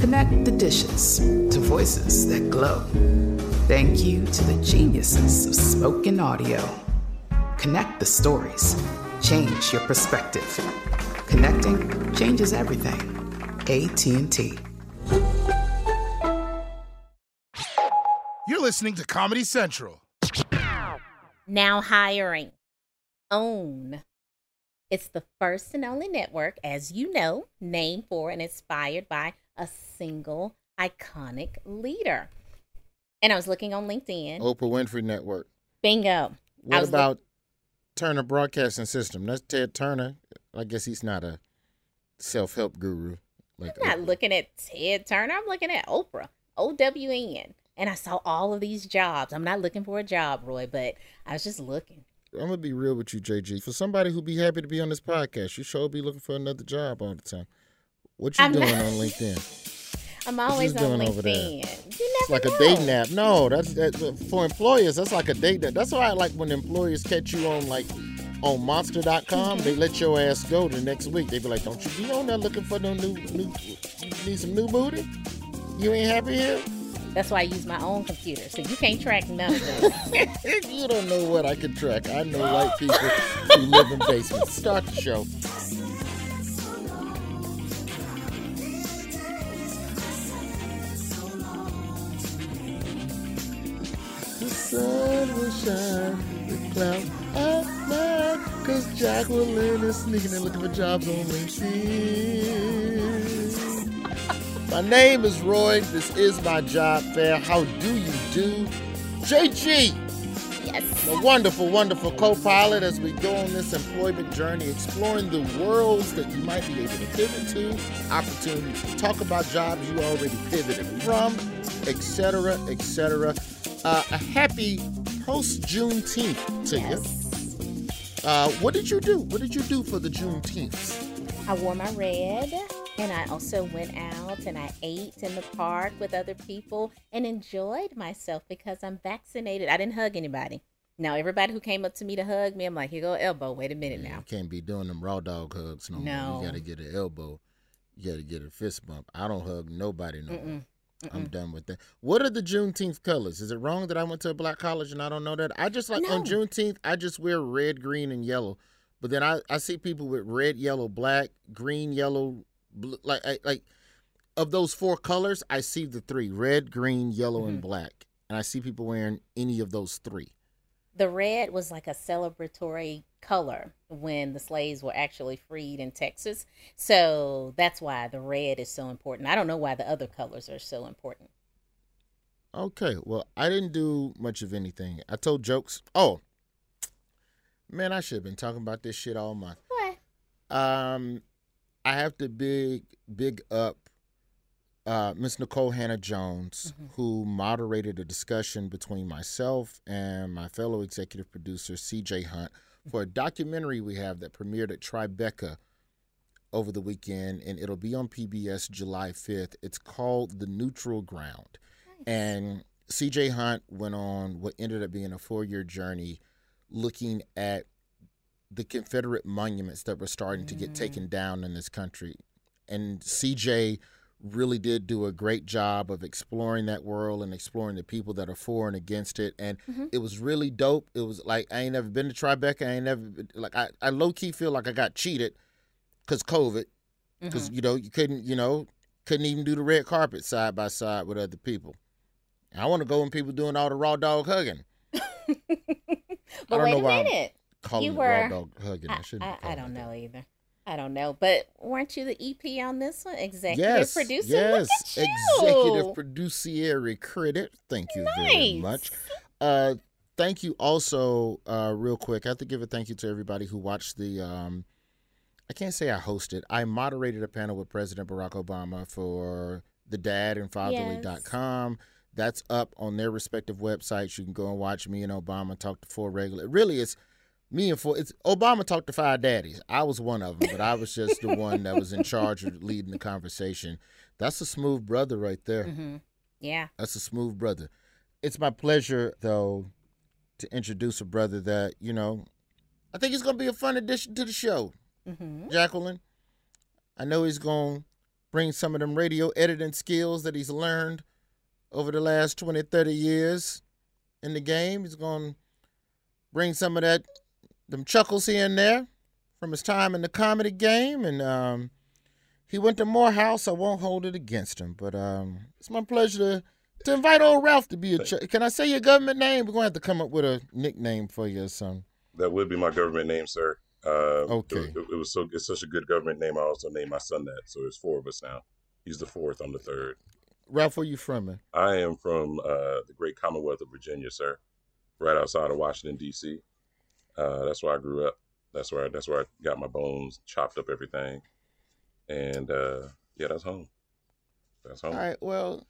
Connect the dishes to voices that glow. Thank you to the geniuses of spoken audio. Connect the stories. Change your perspective. Connecting changes everything. AT&T. You're listening to Comedy Central. Now hiring. OWN. It's the first and only network, as you know, named for and inspired by a single iconic leader. And I was looking on LinkedIn. Oprah Winfrey Network. Bingo. What about Turner Broadcasting System? That's Ted Turner. I guess he's not a self-help guru. Like I'm not Oprah. looking at Ted Turner. I'm looking at Oprah, OWN. And I saw all of these jobs. I'm not looking for a job, Roy, but I was just looking. I'm gonna be real with you, JG. For somebody who'd be happy to be on this podcast, you sure be looking for another job all the time. What you I'm doing not- on LinkedIn? I'm always on doing over there? LinkedIn. You It's like a date nap. No, that's that for employers. That's like a date nap. That's why I like when employers catch you on like on Monster.com. Mm-hmm. They let your ass go the next week. They be like, "Don't you be on there looking for no new new? Need some new booty? You ain't happy here? That's why I use my own computer, so you can't track none of this. you don't know what I can track. I know white people who live in basements. Start the show. Sun will shine, the cloud at night, cause Jacqueline is sneaking and looking for jobs on LinkedIn. my name is Roy. This is my job fair. How do you do? JG! yes. a wonderful, wonderful co-pilot as we go on this employment journey, exploring the worlds that you might be able to pivot to, opportunities to talk about jobs you already pivoted from, etc., etc. Uh, a happy post Juneteenth to Yes. you. Uh, what did you do? What did you do for the Juneteenth? I wore my red, and I also went out and I ate in the park with other people and enjoyed myself because I'm vaccinated. I didn't hug anybody. Now, everybody who came up to me to hug me, I'm like, here go elbow. Wait a minute now. You can't be doing them raw dog hugs no, more. You got to get an elbow. You got to get a fist bump. I don't hug nobody no more. Mm-mm. I'm done with that. What are the Juneteenth colors? Is it wrong that I went to a black college and I don't know that? I just like on No. Juneteenth, I just wear red, green, and yellow. But then I, I see people with red, yellow, black, green, yellow, blue, like I, like of those four colors, I see the three: red, green, yellow, and mm-hmm. black. And I see people wearing any of those three. The red was like a celebratory color when the slaves were actually freed in Texas. So that's why the red is so important. I don't know why the other colors are so important. Okay, well, I didn't do much of anything. I told jokes. Oh, man, I should have been talking about this shit all month. What? Um, I have to big big up uh, Miss Nikole Hannah-Jones, who moderated a discussion between myself and my fellow executive producer C.J. Hunt for a documentary we have that premiered at Tribeca over the weekend, and it'll be on PBS July fifth. It's called The Neutral Ground, and C.J. Hunt went on what ended up being a four year journey looking at the Confederate monuments that were starting to get taken mm. down in this country. And CJ really did do a great job of exploring that world and exploring the people that are for and against it. And mm-hmm. it was really dope. It was like I ain't never been to Tribeca. I ain't never been, like I, I low key feel like I got cheated because COVID. Because mm-hmm. you know you couldn't you know couldn't even do the red carpet side by side with other people. I want to go when people doing all the raw dog hugging. but don't wait know a why I'm minute. Calling You were- raw dog hugging. I, I, shouldn't. I, I don't know either. I don't know. But weren't you the EP on this one? Executive Yes, producer? yes, Look at you. executive producer credit. Thank you very much. Uh, thank you also, uh, real quick. I have to give a thank you to everybody who watched the. Um, I can't say I hosted. I moderated a panel with President Barack Obama for the Dad and Fatherly.com. That's up on their respective websites. You can go and watch me and Obama talk to four regular. Really, it's me and four. It's Obama talked to five daddies. I was one of them, but I was just the one that was in charge of leading the conversation. That's a smooth brother right there. hmm Yeah. That's a smooth brother. It's my pleasure, though, to introduce a brother that, you know, I think he's going to be a fun addition to the show, hmm Jacqueline. I know he's going to bring some of them radio editing skills that he's learned over the last 20, 30 years in the game. He's going to bring some of that, them chuckles here and there from his time in the comedy game. And um, he went to Morehouse. I won't hold it against him, but um, it's my pleasure to, to invite old Ralph to be a. Ch- Can I say your government name? We're going to have to come up with a nickname for you or something. That would be my government name, sir. Uh, Okay. It, it was so it's such a good government name. I also named my son that. So there's four of us now. He's the fourth. I'm the third. Ralph, where you from, man? I am from uh, the great Commonwealth of Virginia, sir, right outside of Washington D.C. Uh, that's where I grew up. That's where I, that's where I got my bones, chopped up everything, and uh, yeah, that's home. That's home. All right. Well,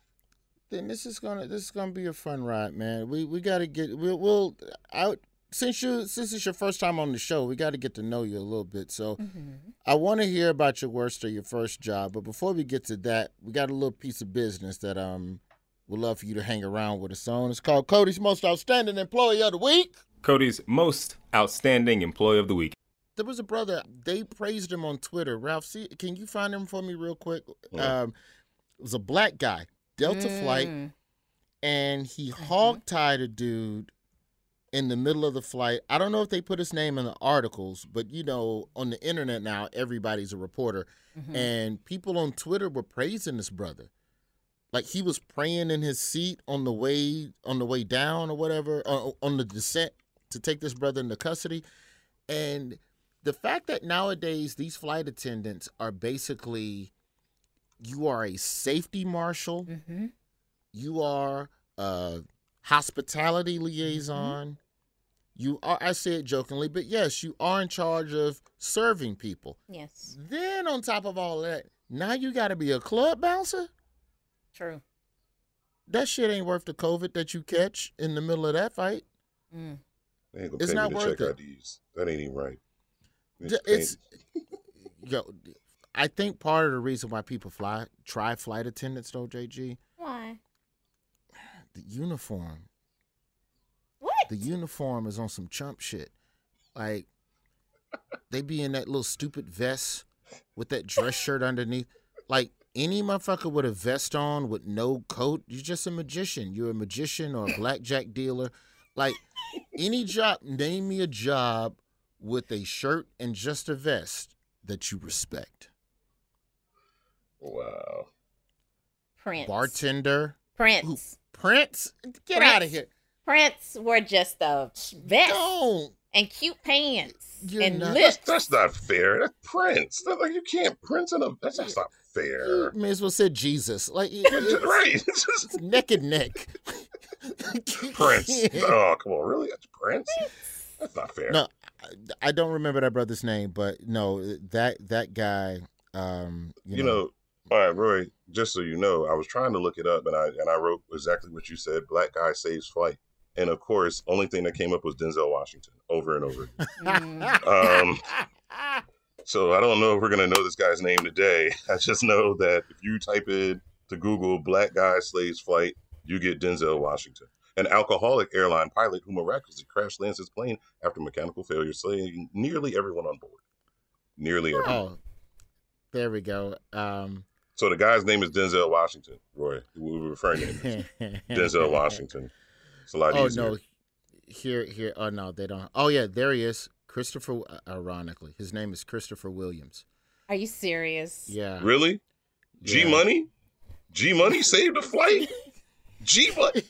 then this is gonna this is gonna be a fun ride, man. We we gotta get we'll we'll out since you since it's your first time on the show, we got to get to know you a little bit. So hmm I want to hear about your worst or your first job, but before we get to that, we got a little piece of business that um we'd love for you to hang around with us on. It's called Cody's Most Outstanding Employee of the Week. Cody's most outstanding employee of the week. There was a brother. They praised him on Twitter. Ralph, see, can you find him for me real quick? Yeah. Um, it was a black guy, Delta Flight. Mm. and he hog tied a dude in the middle of the flight. I don't know if they put his name in the articles, but you know, on the internet now, everybody's a reporter, Mhm. and people on Twitter were praising this brother. Like he was praying in his seat on the way on the way down or whatever uh, on the descent to take this brother into custody, and the fact that nowadays these flight attendants are basically you are a safety marshal Mhm. you are a hospitality liaison. You are, I say it jokingly, but yes, you are in charge of serving people. Yes. Then, on top of all that, now you got to be a club bouncer? True. That shit ain't worth the COVID that you catch in the middle of that fight. Mm. They ain't gonna It's pay not me to worth check it. IDs. That ain't even right. D- It's, yo, I think part of the reason why people fly, try flight attendants, though, JG, Why? the uniform. What? The uniform is on some chump shit. Like they be in that little stupid vest with that dress shirt underneath. Like any motherfucker with a vest on with no coat, you're just a magician. You're a magician or a blackjack dealer. Like any job, name me a job with a shirt and just a vest that you respect. wow. Prince. Bartender, Prince. Prince, get Prince. out of here. Prince wore just a vest Don't. and cute pants You're and not- lips. That's, that's not fair. That's Prince. That's like you can't Prince in a. That's, that's not You fair. may as well say Jesus. Like it- it's- right. It's just It's neck and neck. Prince. Oh, come on. Really? That's Prince? That's not fair. No, I- I don't remember that brother's name, but no, that that guy. Um, you, You know, all right, Roy. Just so you know, I was trying to look it up, and I and I wrote exactly what you said. Black guy saves flight, and of course, only thing that came up was Denzel Washington over and over. Mm. Um, So I don't know if we're gonna know this guy's name today. I just know that if you type in to Google "black guy slaves flight," you get Denzel Washington, an alcoholic airline pilot who miraculously crash lands his plane after mechanical failure, slaying nearly everyone on board. Nearly everyone. oh, there we go. Um, So the guy's name is Denzel Washington. Roy, we were referring to him as Denzel Washington. It's a lot Oh easier. no, here, here. Oh no, they don't. Oh yeah, there he is. Christopher. uh, Ironically, his name is Christopher Williams. Are you serious? Yeah. Really? G Money? G Money saved a flight. G Money,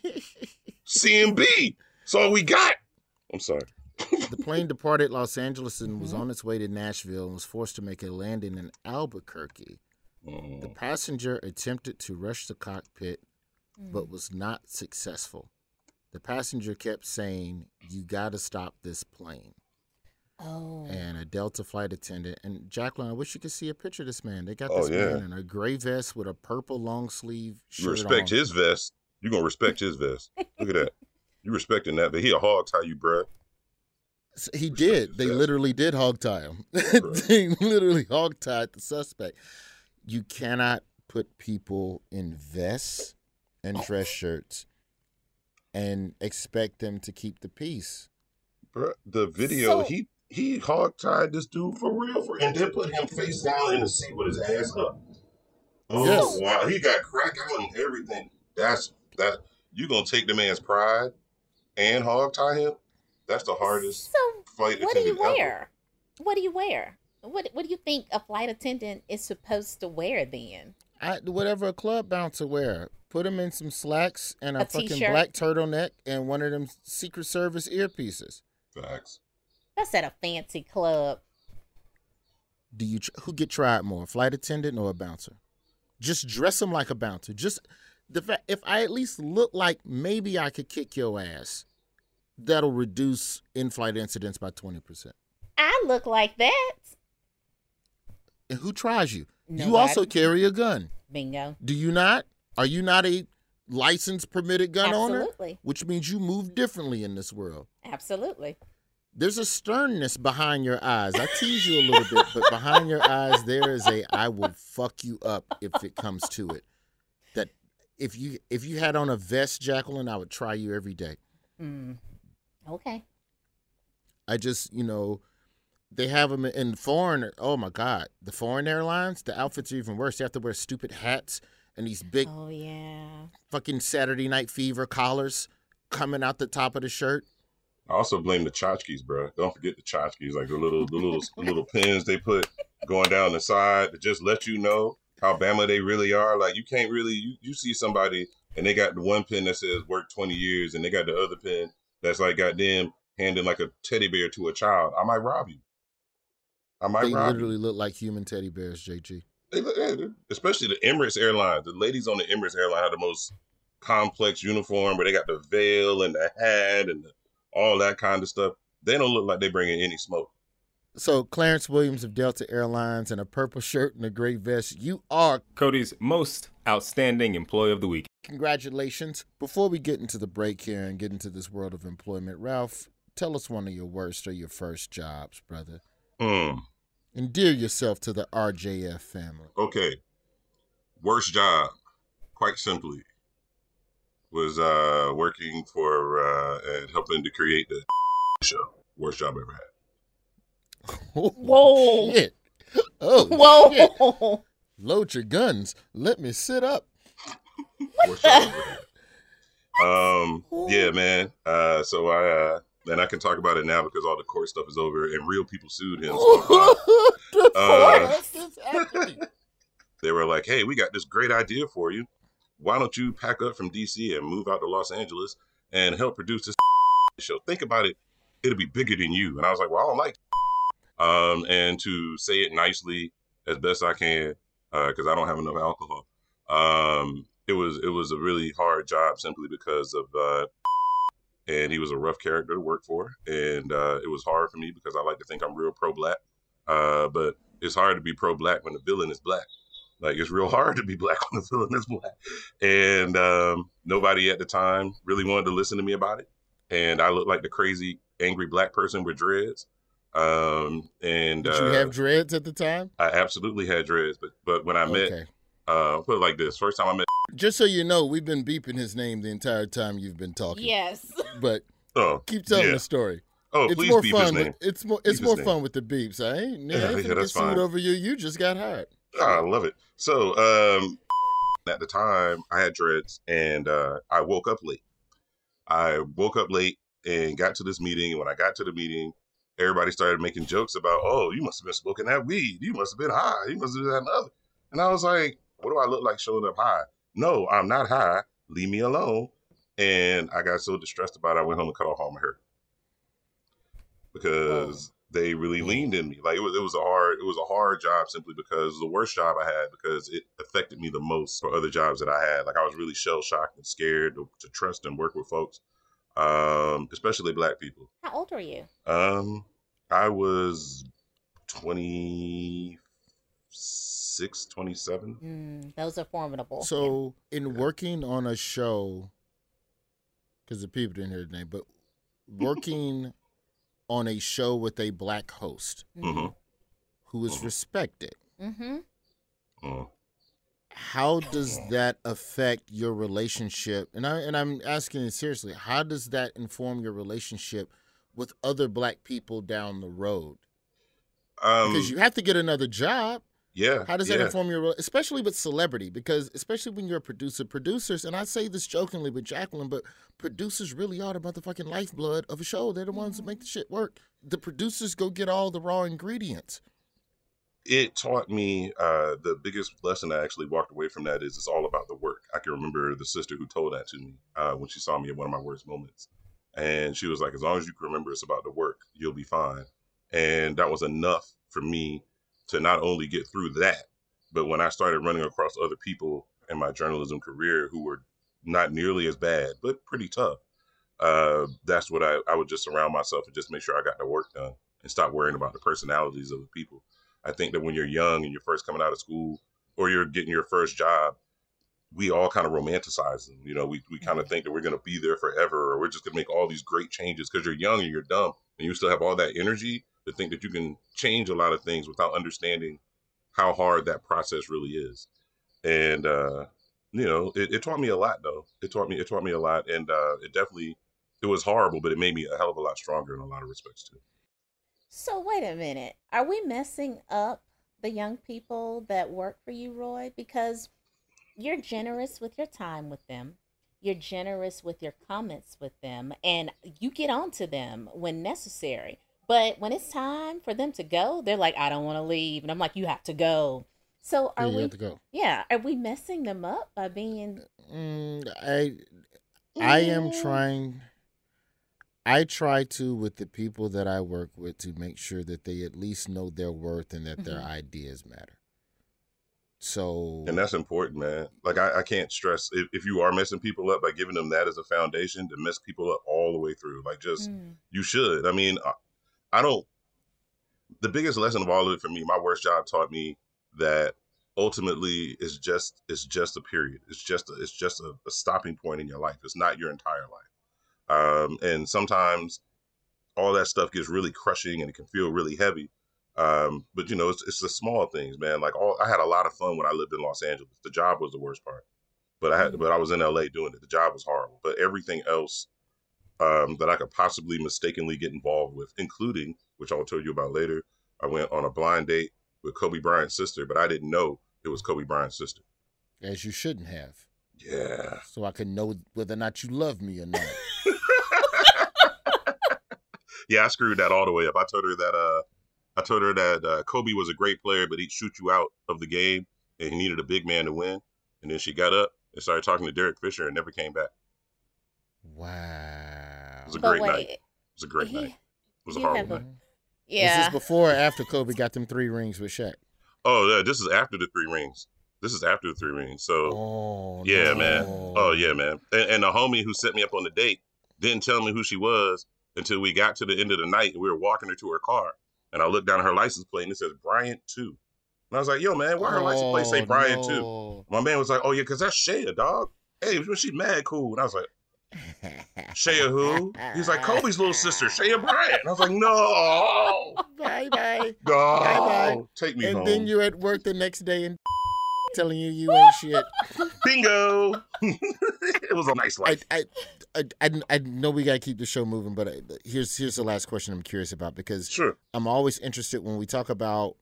CMB. That's all we got. I'm sorry. The plane departed Los Angeles and was on its way to Nashville and was forced to make a landing in Albuquerque. The Mm. passenger attempted to rush the cockpit but was not successful. The passenger kept saying, You got to stop this plane. Oh. And a Delta flight attendant, and Jacqueline, I wish you could see a picture of this man. They got Oh, this yeah. man in a gray vest with a purple long sleeve shirt. You respect on. his vest. You gonna respect his vest. Look at that. You respecting that, but he a hog tie you, bruh. He Respect did. They vest. literally did hog tie him. They literally hog tied the suspect. You cannot put people in vests and oh. dress shirts and expect them to keep the peace. Bruh, the video So- he he hog tied this dude for real, for and then put him face down in the seat with his ass up. Oh Yes. wow, he got crack out and everything. That's that. You gonna take the man's pride and hog tie him? That's the hardest So, flight what do you attendant ever. wear? What do you wear? What What do you think a flight attendant is supposed to wear then? I, whatever a club bouncer wear, put him in some slacks and a, A fucking t-shirt. black turtleneck and one of them Secret Service earpieces. Facts. That's at a fancy club. Do you tr- who get tried more, flight attendant or a bouncer? Just dress him like a bouncer. Just the fact if I at least look like maybe I could kick your ass, that'll reduce in-flight incidents by twenty percent. I look like that. And who tries you? Nobody. You also carry a gun. Bingo. Do you not? Are you not a licensed permitted gun owner? Absolutely. Which means you move differently in this world. Absolutely. There's a sternness behind your eyes. I tease you a little bit, but behind your eyes there is a I will fuck you up if it comes to it. That if you if you had on a vest, Jacqueline, I would try you every day. Mm. Okay. I just, you know, they have them in foreign. Oh my God, the foreign airlines, the outfits are even worse. They have to wear stupid hats and these big Oh yeah. fucking Saturday Night Fever collars coming out the top of the shirt. I also blame the tchotchkes, bro. Don't forget the tchotchkes, like the little the little the little pins they put going down the side to just let you know how Bama they really are. Like you can't really you, you see somebody and they got the one pin that says work 20 years and they got the other pin that's like goddamn handing like a teddy bear to a child. I might rob you. I might They rob literally you. look like human teddy bears, JG. They look- especially the Emirates Airlines. The ladies on the Emirates airline have the most complex uniform where they got the veil and the hat and the, all that kind of stuff. They don't look like they bringing any smoke. So Clarence Williams of Delta Airlines in a purple shirt and a gray vest, you are Cody's most outstanding employee of the week. congratulations. Before we get into the break here and get into this world of employment, Ralph, tell us one of your worst or your first jobs, brother. Hmm. Endear yourself to the RJF family. Okay. Worst job, quite simply, was uh working for uh and helping to create the show. Worst job I ever had. Whoa. Shit. Oh, Whoa. shit. Load your guns. Let me sit up. Worst job I ever had. Um, yeah, man. Uh, so I, uh, and I can talk about it now because all the court stuff is over and real people sued him. So, uh, The Uh, court is happening. they were like, "Hey, we got this great idea for you. Why don't you pack up from DC and move out to Los Angeles and help produce this show? Think about it; it'll be bigger than you." And I was like, "Well, I don't like." Um, and to say it nicely as best I can, because I don't have enough alcohol. Um, it was it was a really hard job simply because of uh, and he was a rough character to work for, and uh, it was hard for me because I like to think I'm real pro black, uh, but it's hard to be pro black when the villain is black. Like it's real hard to be black when the villain is black, and um, nobody at the time really wanted to listen to me about it, and I looked like the crazy angry black person with dreads. Um, and Did uh, you have dreads at the time? I absolutely had dreads, but but when I met, uh, put it like this: first time I met, Just so you know, we've been beeping his name the entire time you've been talking. Yes. But oh, keep telling yeah. the story. oh, it's please more beep his fun. name. With, it's more. It's Beep his more name. fun with the beeps. I ain't. I Yeah, ain't yeah, that's fine. over you. You just got hired. Ah, I love it. So, um, at the time, I had dreads, and uh, I woke up late. I woke up late and got to this meeting. And when I got to the meeting, everybody started making jokes about, "Oh, you must have been smoking that weed. You must have been high. You must have been that and other." And I was like, What do I look like showing up high? No, I'm not high. Leave me alone. And I got so distressed about it, I went home and cut off all my hair because they really leaned in me. Like it was, it was a hard, it was a hard job simply because the worst job I had because it affected me the most for other jobs that I had. Like I was really shell shocked and scared to, to trust and work with folks, um, especially black people. How old are you? Um, I was 26, 27. Mm, those are formidable. So, in working on a show, because the people didn't hear the name, but working on a show with a black host Mm-hmm. who is respected, Mm-hmm. Mm. how does that affect your relationship? And I and I'm asking it seriously. How does that inform your relationship with other black people down the road? Um, Because you have to get another job. yeah. How does that yeah. inform your, rela- especially with celebrity? Because especially when you're a producer, producers, and I say this jokingly with Jacqueline, but producers really are about the motherfucking lifeblood of a show. They're the ones that make the shit work. The producers go get all the raw ingredients. it taught me uh, the biggest lesson I actually walked away from that is it's all about the work. I can remember the sister who told that to me uh, when she saw me at one of my worst moments. And she was like, as long as you can remember it's about the work, you'll be fine. And that was enough for me to not only get through that, but when I started running across other people in my journalism career who were not nearly as bad, but pretty tough, uh, that's what I, I would just surround myself and just make sure I got the work done and stop worrying about the personalities of the people. I think that when you're young and you're first coming out of school or you're getting your first job, we all kind of romanticize them. You know, we, we kind of think that we're going to be there forever or we're just going to make all these great changes because you're young and you're dumb and you still have all that energy to think that you can change a lot of things without understanding how hard that process really is. And, uh, you know, it, it taught me a lot though. It taught me, it taught me a lot. And, uh, it definitely, it was horrible, but it made me a hell of a lot stronger in a lot of respects too. So wait a minute. Are we messing up the young people that work for you, Roy? Because you're generous with your time with them. You're generous with your comments with them and you get on to them when necessary. But when it's time for them to go, they're like, I don't want to leave. And I'm like, you have to go. So are Yeah, we have to go. Yeah, are we messing them up by being Mm, I I am Mm. trying. I try to with the people that I work with to make sure that they at least know their worth and that their Mhm. ideas matter. So And that's important, man. Like I, I can't stress if, if you are messing people up by giving them that as a foundation to mess people up all the way through. Like just Mm, you should. I mean, I, I don't. The biggest lesson of all of it for me, my worst job taught me that ultimately it's just it's just a period. It's just a, it's just a, a stopping point in your life. It's not your entire life. Um, and sometimes all that stuff gets really crushing and it can feel really heavy. Um, but you know, it's, it's the small things, man. Like all, I had a lot of fun when I lived in Los Angeles. The job was the worst part, but I had, Mhm. but I was in LA doing it. The job was horrible, but everything else um, that I could possibly mistakenly get involved with, including, which I'll tell you about later, I went on a blind date with Kobe Bryant's sister, but I didn't know it was Kobe Bryant's sister. as you shouldn't have, Yeah. so I can know whether or not you love me or not. yeah, I screwed that all the way up. I told her that uh I told her that uh, Kobe was a great player, but he'd shoot you out of the game and he needed a big man to win. And then she got up and started talking to Derek Fisher and never came back. wow. It was a but great wait, night. It was a great he- night. It was a horrible have night. Was yeah. this is before or after Kobe got them three rings with Shaq? Oh yeah, this is after the three rings. This is after the three rings. So Oh yeah, man. Oh yeah, man. And, and the homie who set me up on the date didn't tell me who she was until we got to the end of the night and we were walking her to her car. And I looked down at her license plate and it says Bryant two. And I was like, yo, man, why her license plate say Oh, Bryant two? no. My man was like, "Oh yeah, cause that's Shea, dog. Hey, when she mad cool." And I was like, "Shea who?" He's like, "Kobe's little sister, Shea Bryant." And I was like, "No, bye bye. no, Bye-bye. take me And home." then you're at work the next day and telling you you ain't shit. Bingo. it was a nice I, life. I, I, I, I know we got to keep the show moving, but I, here's here's the last question I'm curious about because sure. I'm always interested when we talk about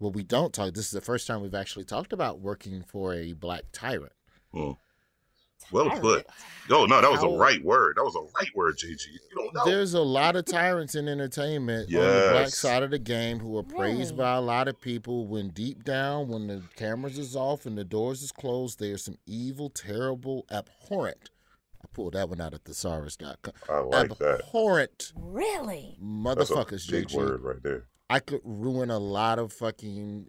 well, we don't talk. This is the first time we've actually talked about working for a black tyrant. Hmm. Well put. Oh no, that was a right word. That was a right word, JG. You don't know. There's a lot of tyrants in entertainment on the black side of the game who are praised Really? by a lot of people when deep down, when the cameras is off and the doors is closed, there's some evil, terrible, abhorrent. I pulled that one out of thesaurus.com. I like that. Abhorrent Really? That's a motherfuckers, big JG. word right there. I could ruin a lot of fucking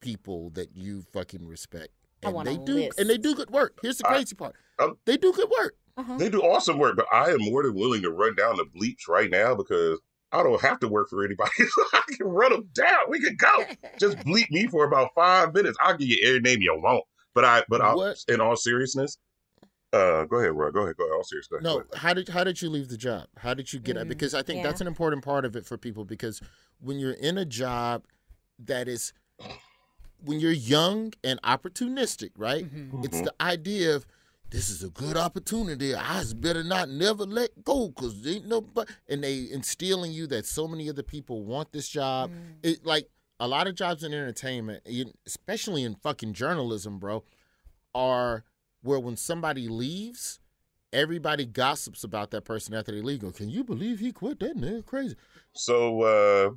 people that you fucking respect. I And want they do list. and they do good work. Here's the I- crazy part. I'm- they do good work. Uh-huh. They do awesome work, but I am more than willing to run down the bleeps right now because I don't have to work for anybody. I can run them down. We can go. Just bleep me for about five minutes. I'll give you every name you want. But I, but I, in all seriousness, uh, go ahead, Roy. Go ahead. Go ahead. All serious. Go ahead. No, Go ahead. how did how did you leave the job? How did you get it? Mm, Because I think yeah. that's an important part of it for people. Because when you're in a job that is, when you're young and opportunistic, right? Mhm. It's Mhm. the idea of this is a good opportunity. I better not never let go because ain't nobody. And they instill in you that so many other people want this job. Mm. It like a lot of jobs in entertainment, especially in fucking journalism, bro, are where when somebody leaves, everybody gossips about that person after they leave. Go, can you believe he quit? That nigga crazy. So, uh,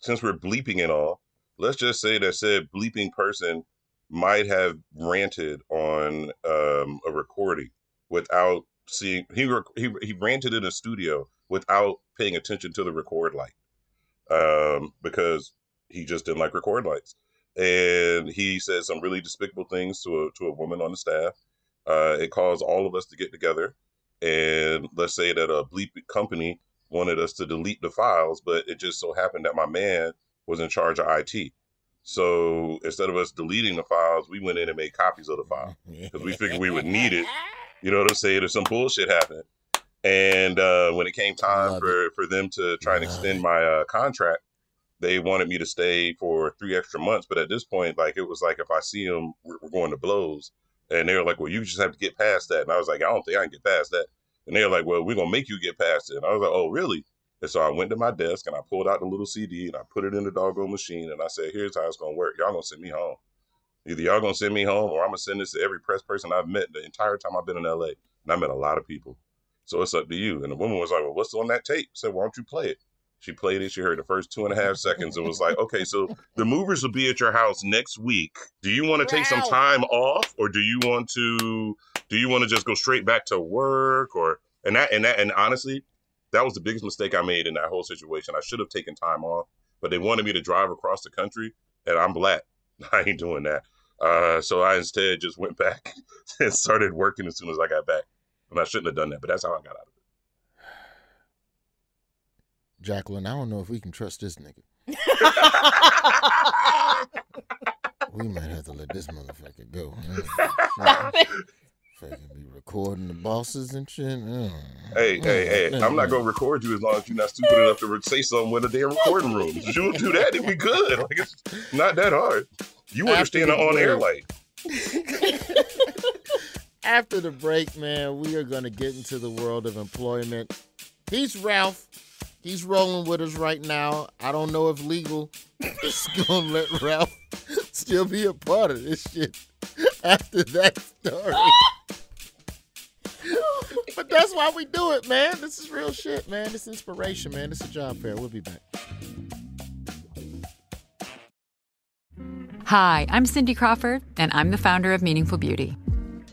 since we're bleeping and all, let's just say that said bleeping person might have ranted on um, a recording without seeing. He, rec- he he ranted in a studio without paying attention to the record light, um, because he just didn't like record lights, and he said some really despicable things to a to a woman on the staff. Uh, it caused all of us to get together, and let's say that a bleep company wanted us to delete the files, but it just so happened that my man was in charge of IT. So instead of us deleting the files, we went in and made copies of the file because we figured we would need it. You know what I'm saying? If some bullshit happened. And uh, when it came time Love for, for them to try and extend my uh, contract, they wanted me to stay for three extra months. But at this point, like it was like if I see them, we're, going to blows. And they were like, well, you just have to get past that. And I was like, I don't think I can get past that. And they were like, well, we're to make you get past it. And I was like, oh, really? And so I went to my desk and I pulled out the little CD and I put it in the doggone machine. And I said, here's how it's to work. Y'all to send me home. Either y'all to send me home or I'm to send this to every press person I've met the entire time I've been in LA. And I met a lot of people. So it's up to you. And the woman was like, well, what's on that tape? I said, why don't you play it? She played it. She heard the first two and a half seconds and was like, okay, so the movers will be at your house next week. Do you want to take some time off or do you want to do you want to just go straight back to work or and that and that and honestly, that was the biggest mistake I made in that whole situation. I should have taken time off, but they wanted me to drive across the country and I'm black. I ain't doing that. Uh, so I instead just went back and started working as soon as I got back. And I shouldn't have done that, but that's how I got out of it. Jacqueline, I don't know if we can trust this nigga. We might have to let this motherfucker go. Fucking be recording the bosses and shit. Mm. Hey, hey, hey! I'm not gonna record you as long as you're not stupid enough to re- say something with a damn recording room. If you do that, it'd be good. Like it's not that hard. You understand the the on-air break. light. After the break, man, we are going to get into the world of employment. He's Ralph. He's rolling with us right now. I don't know if legal is going to let Ralph still be a part of this shit after that story. but that's why we do it, man. This is real shit, man. It's inspiration, man. It's a job fair. We'll be back. Hi, I'm Cindy Crawford, and I'm the founder of Meaningful Beauty.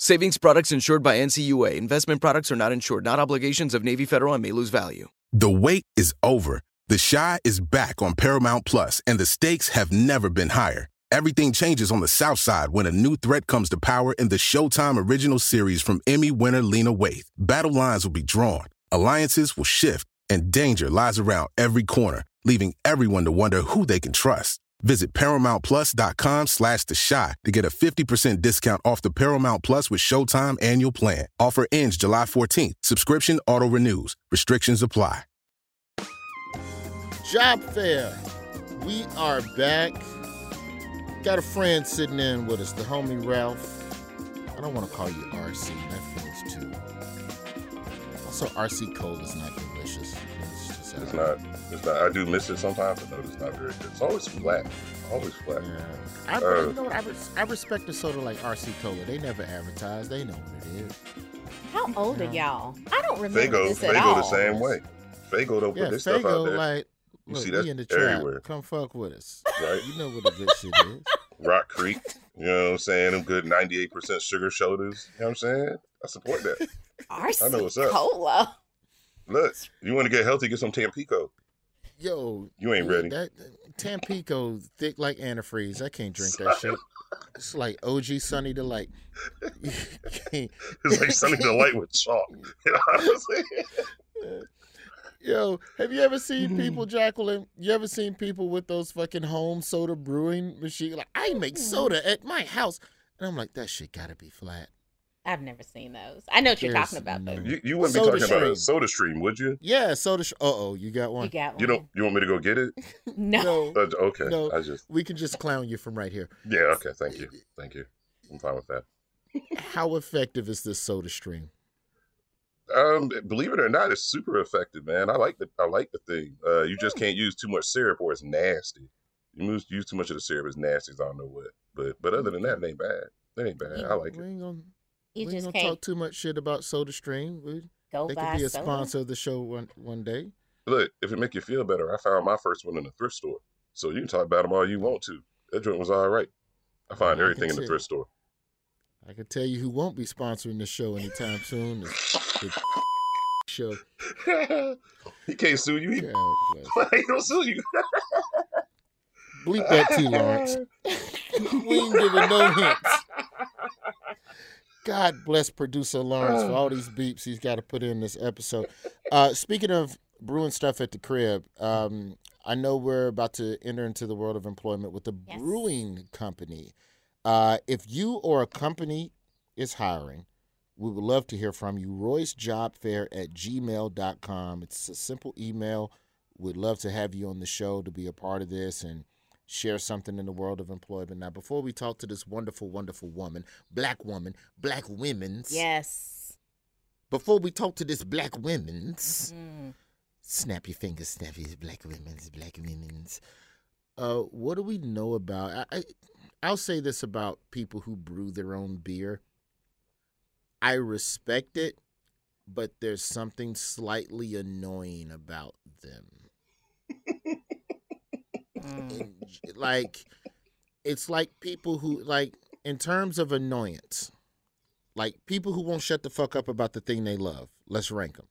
Savings products insured by NCUA. Investment products are not insured, not obligations of Navy Federal and may lose value. The wait is over. The Chi is back on Paramount Plus, and the stakes have never been higher. Everything changes on the South Side when a new threat comes to power in the Showtime original series from Emmy winner Lena Waithe. Battle lines will be drawn, alliances will shift, and danger lies around every corner, leaving everyone to wonder who they can trust. Visit ParamountPlus.com slash The Chi to get a 50% discount off the Paramount Plus with Showtime annual plan. Offer ends July 14th. Subscription auto-renews. Restrictions apply. Job fair. We are back. Got a friend sitting in with us, the homie Ralph. I don't want to call you RC. That feels too. Also, RC Cola is not delicious. It's, not. It's not. I do miss it sometimes, but no, it's not very good. It's always flat. Always flat. I, Uh, you know what? I, res- I respect a soda like RC Cola. They never advertise. They know what it is. How old are y'all? I don't remember Faygo, this at Faygo all. the same way. Faygo don't put Yeah, this stuff out Faygo, there. like, you look, see we that in the trap. everywhere. Come fuck with us. Right. You know what the good shit is. Rock Creek. You know what I'm saying? Them good 98% sugar shoulders. You know what I'm saying? I support that. RC I know what's up. Cola. Look, you want to get healthy, get some Tampico. Yo, You ain't ready. That Tampico thick like antifreeze. I can't drink that shit. It's like OG Sunny Delight. It's like Sunny Delight with chalk. You know what I'm saying? Yo, have you ever seen Mm-hmm. people, Jacqueline? You ever seen people with those fucking home soda brewing machine? Like, I make soda at my house. And I'm like, that shit gotta be flat. I've never seen those. I know what you're There's talking about though. You, you wouldn't Soda be talking about a soda stream, would you? Yeah, soda. Sh- uh oh, you got one. You got one. You don't. You want me to go get it? no. Uh, okay. No, I just. we can just clown you from right here. Yeah. Okay. Thank you. Thank you. I'm fine with that. How effective is this soda stream? Um, believe it or not, it's super effective, man. I like the I like the thing. Uh, you just can't use too much syrup or it's nasty. You use, use too much of the syrup, it's nasty. as I don't know what. But but other than that, it ain't bad. It ain't bad. I like it. Ain't gonna, You we ain't just gonna can't talk too much shit about Soda Stream. We, go they could be a soda. sponsor of the show one one day. Look, if it make you feel better, I found my first one in a thrift store. So you can talk about them all you want to. That joint was all right. I find I can everything in the tell. thrift store. I can tell you who won't be sponsoring the show anytime soon. The, the show. he can't sue you. He, God bless. he don't sue you. Bleep that too, Lawrence. we ain't giving no hints. God bless producer Lawrence for all these beeps he's got to put in this episode. Uh, speaking of brewing stuff at the crib, um, I know we're about to enter into the world of employment with the Yes. brewing company. Uh, if you or a company is hiring, we would love to hear from you. Roy's Job Fair at gmail.com. It's a simple email. We'd love to have you on the show to be a part of this and share something in the world of employment. Now, before we talk to this wonderful, wonderful woman, black woman, black women's. Yes. Before we talk to this black women's, Mm. snap your fingers, snap your black women's, black women's. Uh, what do we know about? I, I, I'll say this about people who brew their own beer. I respect it, but there's something slightly annoying about them. And, like it's like people who like in terms of annoyance like people who won't shut the fuck up about the thing they love let's rank them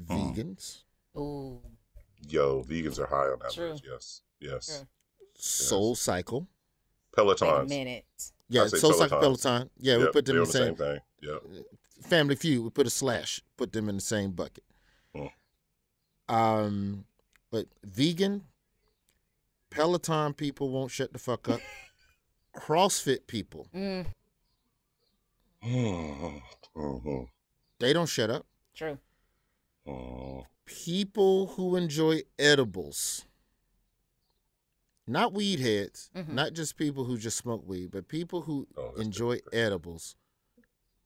vegans Ooh. Yo, vegans are high on that True. list. Yes. Yes. True. soul cycle Wait a minute. yeah I say soul cycle peloton yeah we Yep, put them in the same, thing. Yep. family feud we put a slash put them in the same bucket Mm. um but vegan peloton people won't shut the fuck up. Crossfit people. Mm, they don't shut up. True. People who enjoy edibles. Not weed heads. Mhm. not just people who just smoke weed but people who Oh, enjoy edibles.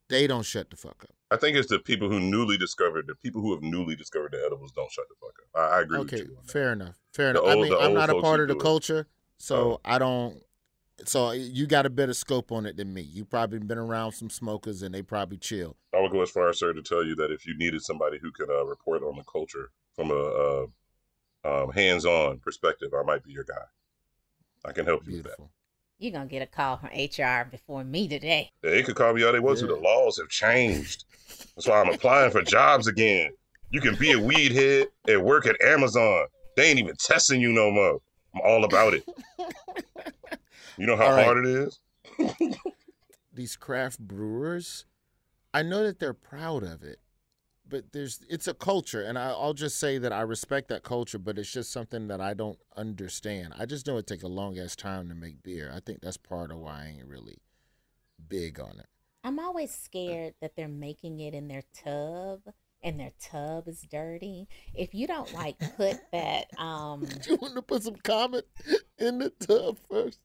They don't shut the fuck up I think it's the people who newly discovered the people who have newly discovered the edibles don't shut the fuck up. I, I agree okay with you. on that. fair enough fair The enough I mean, I'm not a part of the culture so Oh. i don't so you got a better scope on it than me you probably been around some smokers and they probably chill I would go as far as sir to tell you that if you needed somebody who could uh, report on the culture from a uh, um, hands-on perspective, I might be your guy. I can help you with that. Beautiful You're going to get a call from HR before me today. They could call me all they want to. The laws have changed. That's why I'm applying for jobs again. You can be a weed head and work at Amazon. They ain't even testing you no more. I'm all about it. You know how All right. hard it is? these craft brewers i know that they're proud of it but there's it's a culture and I, i'll just say that i respect that culture but it's just something that i don't understand i just know it take a long ass time to make beer i think that's part of why i ain't really big on it I'm always scared that they're making it in their tub and their tub is dirty. If you don't like put that um you want to put some Comet in the tub first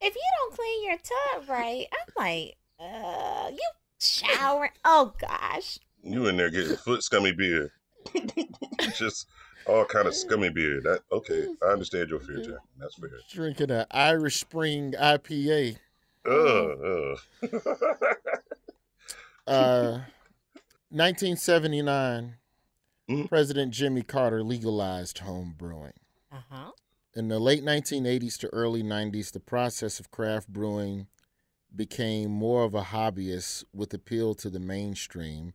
if you don't clean your tub right, I'm like, uh you shower. Oh gosh. You in there getting foot scummy beer. Just all kind of scummy beer. That okay. I understand your fear, Jack. That's fair. drinking an irish spring ipa Ugh, ugh. uh 1979 Mhm. president jimmy carter legalized home brewing Uh-huh. In the late 1980s to early 90s, the process of craft brewing became more of a hobbyist with appeal to the mainstream.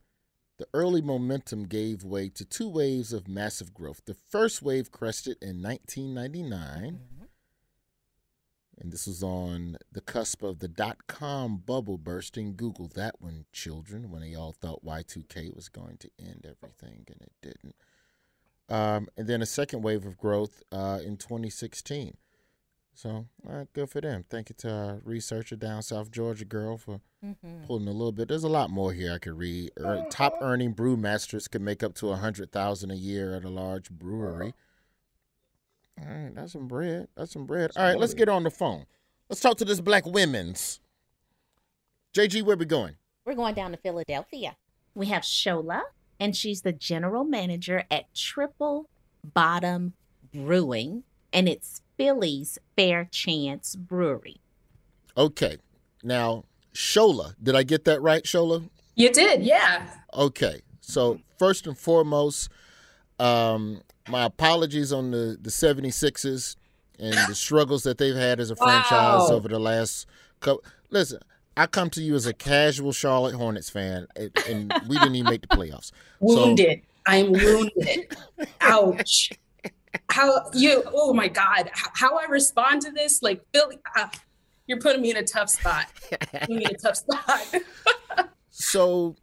The early momentum gave way to two waves of massive growth. The first wave crested in 1999, and this was on the cusp of the dot com bubble bursting. Google that one, children, when they all thought Y2K was going to end everything, and it didn't um, and then a second wave of growth uh, in 2016. So, uh, good for them. Thank you to our researcher down South Georgia girl for Mhm. pulling a little bit. There's a lot more here I could read. Er, top earning brewmasters could make up to a hundred thousand a year at a large brewery. All right, that's some bread. That's some bread. All right, let's get on the phone. Let's talk to this black women's. JG, where we going? We're going down to Philadelphia. We have Shola, and she's the general manager at Triple Bottom Brewing, and it's Philly's Fair Chance Brewery. Okay, now Shola, did I get that right, Shola? You did, yeah. Okay, so first and foremost, um, my apologies on the the 76ers and the struggles that they've had as a franchise over the last couple. Listen, I come to you as a casual Charlotte Hornets fan, and, and we didn't even make the playoffs. Wounded. I'm wounded. Ouch. How you? Oh my God. How I respond to this? Like Billy, uh, you're putting me in a tough spot. Putting me in a tough spot. So,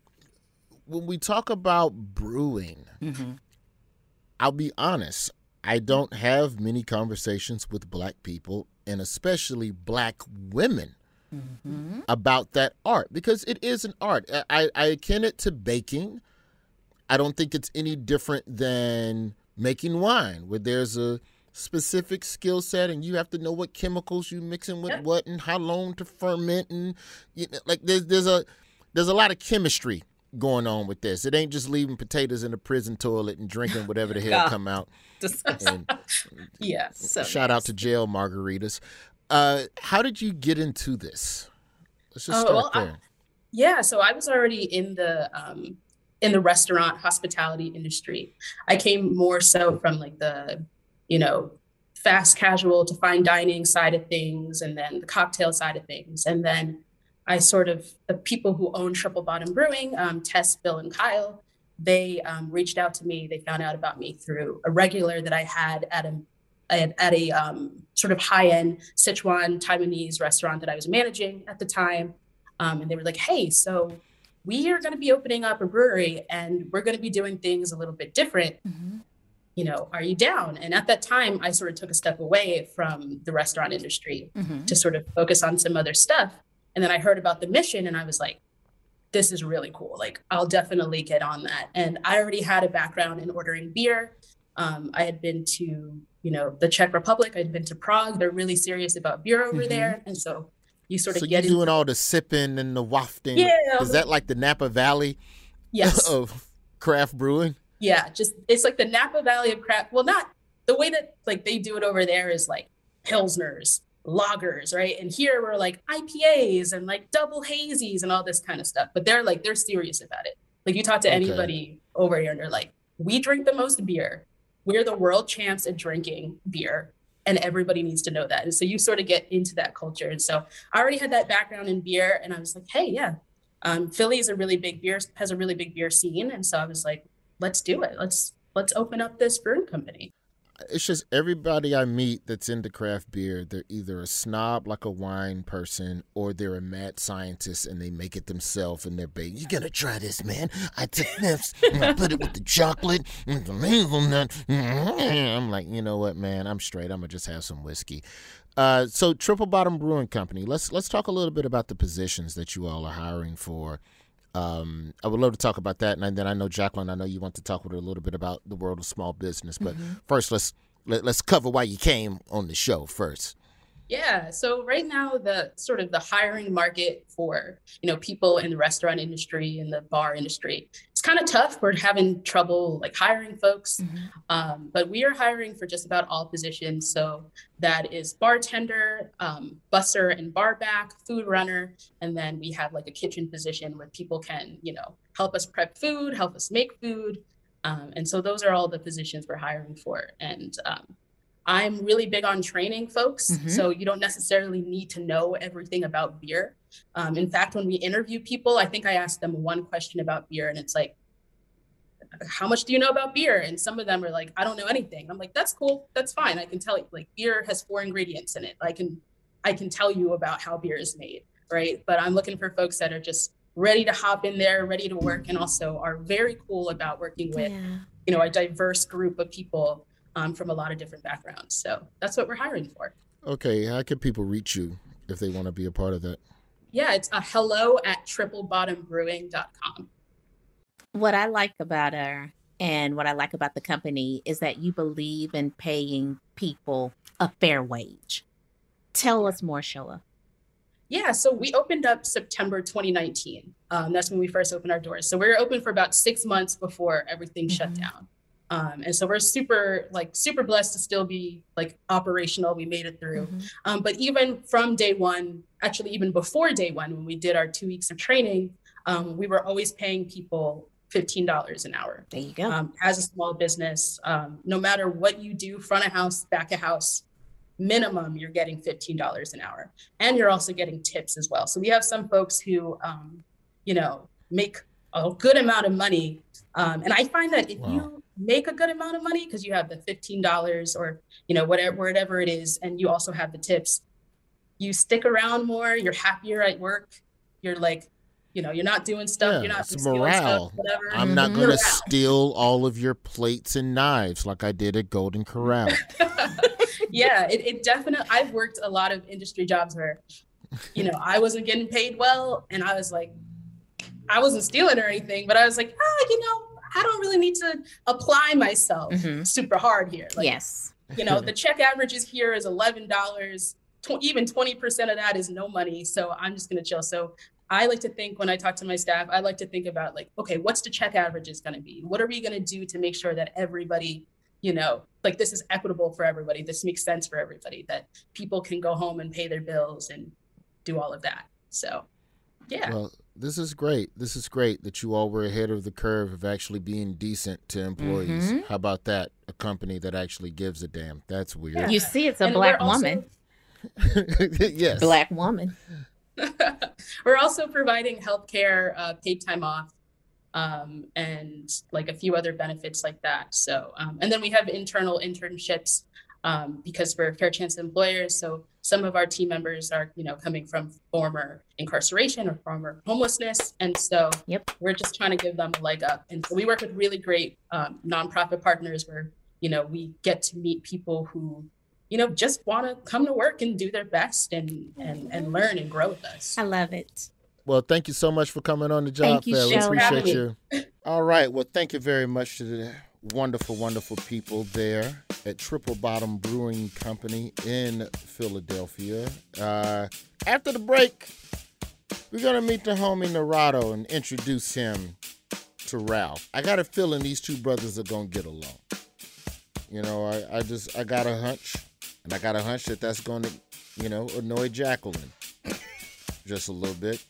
when we talk about brewing, I'll be honest. I don't have many conversations with black people, and especially black women, mm-hmm. about that art because it is an art. I- I, I akin it to baking. I don't think it's any different than making wine, where there's a specific skill set and you have to know what chemicals you're mixing with what and how long to ferment and you know, like there's there's a there's a lot of chemistry going on with this. It ain't just leaving potatoes in the prison toilet and drinking whatever the hell come out. And yeah. So shout out to jail margaritas. Uh, how did you get into this? Let's just Oh, start well, I- there. Yeah, so I was already in the um, in the restaurant hospitality industry. I came more so from like the, you know, fast casual to fine dining side of things, and then the cocktail side of things, and then I sort of the people who own Triple Bottom Brewing, um, Tess, Bill, and Kyle. They um, reached out to me. They found out about me through a regular that I had at a at, at a um, sort of high end Sichuan Taiwanese restaurant that I was managing at the time. Um, and they were like, hey, so we are going to be opening up a brewery and we're going to be doing things a little bit different. Mm-hmm. You know, are you down? And at that time, I sort of took a step away from the restaurant industry mm-hmm. to sort of focus on some other stuff. And then I heard about the mission and I was like, this is really cool. Like, I'll definitely get on that. And I already had a background in ordering beer. Um, I had been to, you know, the Czech Republic. I'd been to Prague. They're really serious about beer over mm-hmm. there. And so you sort of so get you're doing all the sipping and the wafting. Yeah. Is that like the Napa Valley yes. of craft brewing? Yeah, just it's like the Napa Valley of craft. Well, not the way that like they do it over there is like pilsners, lagers, right? And here we're like IPAs and like double hazies and all this kind of stuff. But they're like they're serious about it. Like you talk to okay. anybody over here and they're like, we drink the most beer. We're the world champs at drinking beer and everybody needs to know that. And so you sort of get into that culture. And so I already had that background in beer, and I was like, hey, yeah, um, Philly is a really big beer has a really big beer scene, and so I was like, let's do it. Let's let's open up this brewing company it's just everybody I meet that's into craft beer, they're either a snob like a wine person or they're a mad scientist and they make it themselves and they're big. You gotta try this, man. I took this and I put it with the chocolate and the hazelnut. I'm like, you know what, man? I'm straight. I'm gonna just have some whiskey. Uh, so Triple Bottom Brewing Company. Let's let's talk a little bit about the positions that you all are hiring for. Um, I would love to talk about that, and then I know Jacqueline. I know you want to talk with her a little bit about the world of small business, but mm-hmm. first, let's let, us let us cover why you came on the show first. Yeah. So right now, the sort of the hiring market for you know people in the restaurant industry and the bar industry, it's kind of tough. We're having trouble like hiring folks, mm-hmm. um, but we are hiring for just about all positions. So that is bartender, um, busser and barback, food runner, and then we have like a kitchen position where people can you know help us prep food, help us make food, um, and so those are all the positions we're hiring for. And um, I'm really big on training folks. Mm-hmm. So you don't necessarily need to know everything about beer. Um, in fact, when we interview people, I think I ask them one question about beer and it's like, how much do you know about beer? And some of them are like, I don't know anything. I'm like, that's cool. That's fine. I can tell you like beer has four ingredients in it. I can, I can tell you about how beer is made. Right. But I'm looking for folks that are just ready to hop in there, ready to work, and also are very cool about working with, yeah. you know, a diverse group of people um, from a lot of different backgrounds. So that's what we're hiring for. Okay, how can people reach you if they want to be a part of that? Yeah, it's a hello at triplebottombrewing.com. What I like about her and what I like about the company is that you believe in paying people a fair wage. Tell us more, Shola. Yeah, so we opened up September 2019. Um, that's when we first opened our doors. So we were open for about six months before everything mm-hmm. shut down. Um, and so we're super like super blessed to still be like operational. We made it through. Mm-hmm. Um, but even from day one, actually even before day one, when we did our two weeks of training, um, we were always paying people fifteen dollars an hour. There you go. Um, as a small business, um, no matter what you do, front of house, back of house, minimum you're getting fifteen dollars an hour, and you're also getting tips as well. So we have some folks who, um, you know, make a good amount of money, and I find that if wow. you make a good amount of money because you have the $15 or you know whatever whatever it is and you also have the tips. You stick around more you're happier at work you're like you know you're not doing stuff yeah, you're not it's morale stuff, whatever. I'm not going to steal all of your plates and knives like i did at golden corral. Yeah it, it definitely i've worked a lot of industry jobs where you know i wasn't getting paid well and i was like i wasn't stealing or anything but i was like ah you know I don't really need to apply myself mm-hmm. super hard here. Like, yes. you know, the check averages here is $11. Tw- even 20% of that is no money. So I'm just going to chill. So I like to think when I talk to my staff, I like to think about like, okay, what's the check averages going to be? What are we going to do to make sure that everybody, you know, like this is equitable for everybody. This makes sense for everybody that people can go home and pay their bills and do all of that. So, yeah. Well, this is great. This is great that you all were ahead of the curve of actually being decent to employees. Mhm. How about that? A company that actually gives a damn. That's weird. You see, it's a And black we're also- woman. yes. Black woman. We're also providing healthcare, uh, paid time off, um, and like a few other benefits like that. So, um, and then we have internal internships um, because we're fair chance employers. So some of our team members are, you know, coming from former incarceration or former homelessness, and so yep. we're just trying to give them a leg up. And so we work with really great um, nonprofit partners where you know we get to meet people who you know just want to come to work and do their best and and and learn and grow with us. I love it. Well, thank you so much for coming on the job Thank you, fair. We appreciate you. All right. Well, thank you very much to the wonderful, wonderful people there at Triple Bottom Brewing Company in Philadelphia. Uh, after the break, we're gonna meet the homie Narado and introduce him to Ralph. I got a feeling these two brothers are gonna get along. You know, I, I just I got a hunch, and I got a hunch that that's gonna, you know, annoy Jacqueline just a little bit.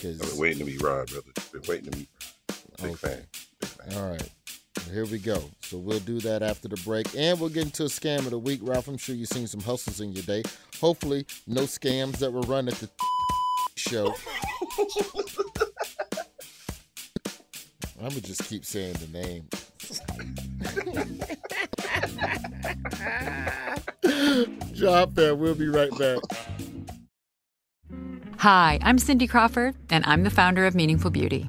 Cause I've been waiting to meet Rod, brother. Been waiting to meet Rod. Big fan. All right. Here we go. So we'll do that after the break. And we'll get into a scam of the week. Ralph, I'm sure you've seen some hustles in your day. Hopefully, no scams that were run at the show. I'm going to just keep saying the name. Job fair. We'll be right back. Hi, I'm Cindy Crawford, and I'm the founder of Meaningful Beauty.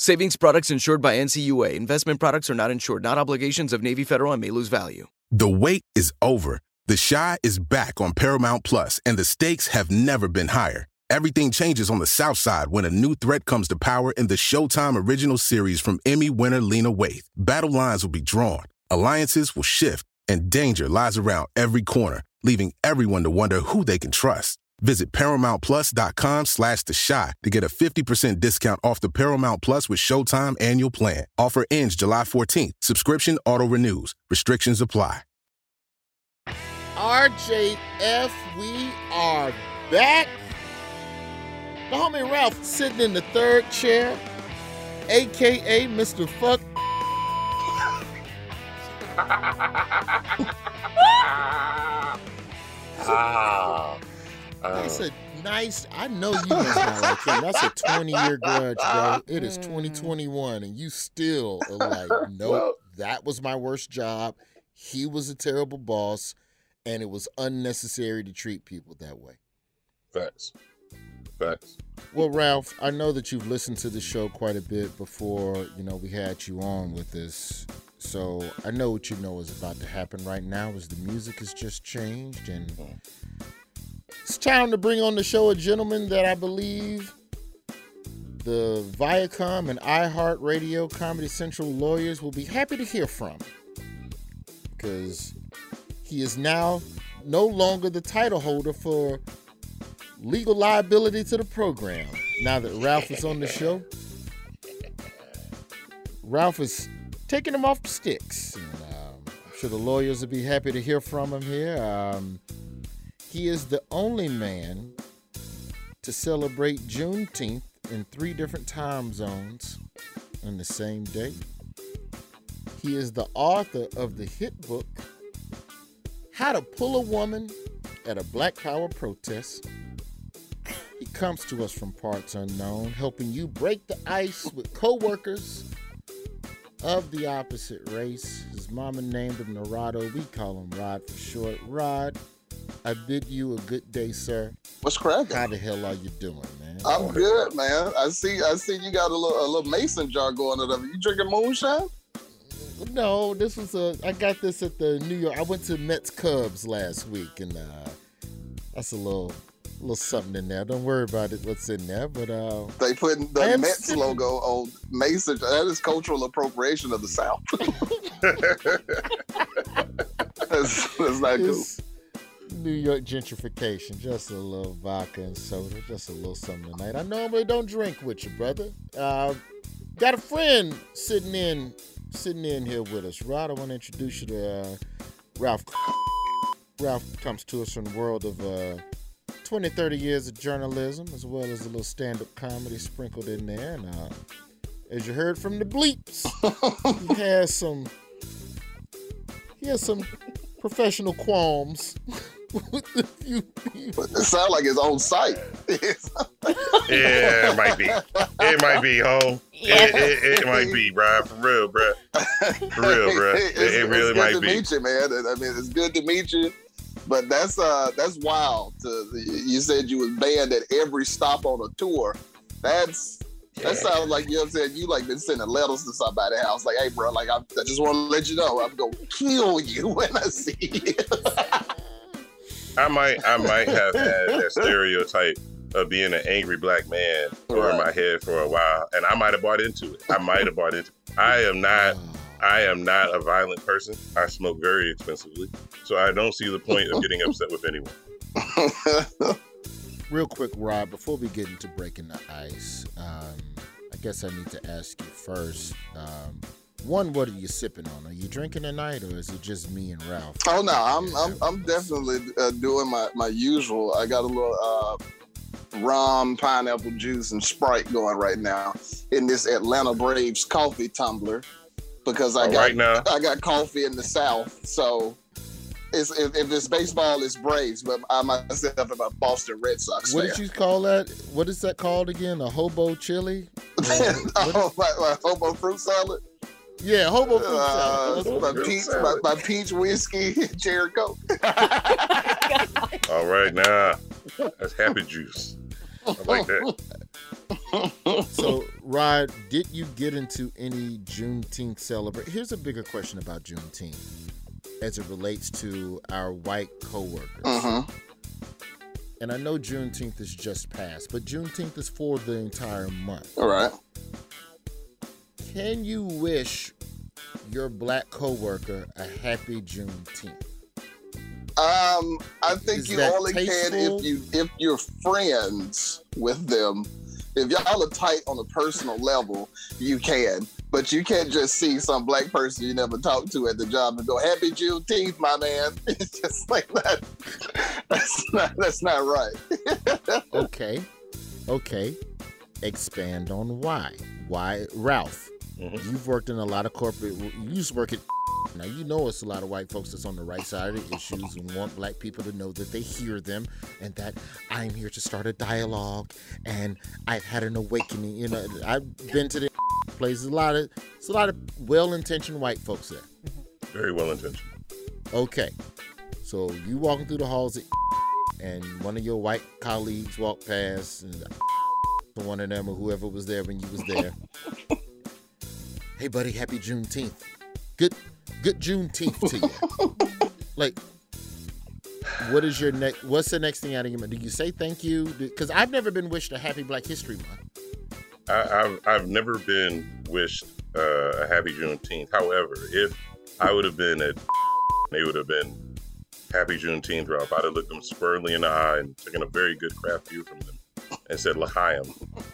Savings products insured by NCUA. Investment products are not insured, not obligations of Navy Federal and may lose value. The wait is over. The Chi is back on Paramount Plus, and the stakes have never been higher. Everything changes on the South Side when a new threat comes to power in the Showtime original series from Emmy winner Lena Waithe. Battle lines will be drawn, alliances will shift, and danger lies around every corner, leaving everyone to wonder who they can trust. Visit ParamountPlus.com slash The Chi to get a 50% discount off the Paramount Plus with Showtime annual plan. Offer ends July 14th. Subscription auto-renews. Restrictions apply. RJF, we are back. The homie Ralph sitting in the third chair, aka Mr. Fuck. Ah. That's uh, a nice. I know you must not like him. That's a 20 year grudge, bro. It is mm. 2021, and you still are like, nope, Well- that was my worst job. He was a terrible boss, and it was unnecessary to treat people that way. Facts. Facts. Well, Ralph, I know that you've listened to the show quite a bit before, you know, we had you on with this. So I know what you know is about to happen right now is the music has just changed and mm. It's time to bring on the show a gentleman that I believe the Viacom and iHeartRadio Comedy Central lawyers will be happy to hear from. Because he is now no longer the title holder for legal liability to the program. Now that Ralph is on the show, Ralph is taking him off the sticks. And, um, I'm sure the lawyers will be happy to hear from him here. Um, he is the only man to celebrate Juneteenth in three different time zones on the same day. He is the author of the hit book, How to Pull a Woman at a Black Power Protest. He comes to us from parts unknown, helping you break the ice with coworkers of the opposite race. His mama named him Narado. We call him Rod for short. Rod, I bid you a good day, sir. What's cracking? How the hell are you doing, man? I'm good, man. I see. I see you got a little, a little mason jar going on. You drinking moonshine? No, this was a. I got this at the New York. I went to Mets Cubs last week, and uh, that's a little, little something in there. Don't worry about it. What's in there? But uh, They put the Mets sipping- logo on Mason. That is cultural appropriation of the South. that's, that's not cool. New York gentrification. Just a little vodka and soda. Just a little something tonight. I normally don't drink with you, brother. Uh, got a friend sitting in, sitting in here with us. Rod, I want to introduce you to uh, Ralph. Ralph comes to us from the world of uh, 20, 30 years of journalism, as well as a little stand-up comedy sprinkled in there. And uh, as you heard from the bleeps, he has some, he has some professional qualms with the few people. It sounds like his own site. Yeah, it might be. It might be, home. It, it, it might be, bro. For real, bro. For real, bro. It, it really it's good might to be. meet you, man. I mean, it's good to meet you. But that's uh that's wild. To, you said you was banned at every stop on a tour. That's that sounds like you know what I'm saying. You like been sending letters to somebody's house, like, hey, bro, like I, I just want to let you know I'm gonna kill you when I see you. I might, I might have had that stereotype of being an angry black man over my head for a while, and I might have bought into it. I might have bought into. it. I am not. I am not a violent person. I smoke very expensively, so I don't see the point of getting upset with anyone. Real quick, Rob, before we get into breaking the ice, um, I guess I need to ask you first. Um, one, what are you sipping on? Are you drinking tonight, or is it just me and Ralph? Oh no, I'm I'm I'm definitely uh, doing my my usual. I got a little uh, rum, pineapple juice, and Sprite going right now in this Atlanta Braves coffee tumbler because I Oh, got right now? I got coffee in the South, so. It's, if, if it's baseball, it's Braves, but I myself am a Boston Red Sox What fan. did you call that? What is that called again? A hobo chili? oh, my, my hobo fruit salad. Yeah, hobo fruit Uh, salad. my, peach, my, my peach whiskey, cherry coke. All right, now that's happy juice. I like that. so, Rod, did you get into any Juneteenth celebration? Here's a bigger question about Juneteenth as it relates to our white coworkers. Mhm. And I know Juneteenth is just passed, but Juneteenth is for the entire month. All right. Can you wish your black coworker a happy Juneteenth? Um, I think Is you only can if you if you're friends with them. If y'all are tight on a personal level, you can. But you can't just see some black person you never talked to at the job and go, "Happy Juneteenth, my man." It's just like that. That's not that's not right. Okay. Okay, expand on why. Why, Ralph? Mm-hmm. You've worked in a lot of corporate. You used to work at. Now you know it's a lot of white folks that's on the right side of the issues and want black people to know that they hear them and that I'm here to start a dialogue and I've had an awakening. You know, I've been to the places. A lot of it's a lot of well-intentioned white folks there. Very well intentioned. Okay, so you walking through the halls at and one of your white colleagues walked past and one of them or whoever was there when you was there. hey buddy, happy Juneteenth. Good good Juneteenth to you. like what is your next what's the next thing out of your mind? Do you say thank you? Because I've never been wished a happy Black History Month. I, I've I've never been wished uh, a happy Juneteenth. However, if I would have been at, they would have been happy Juneteenth, Ralph. I'd have looked them squarely in the eye and taken a very good craft view from them and said L'chaim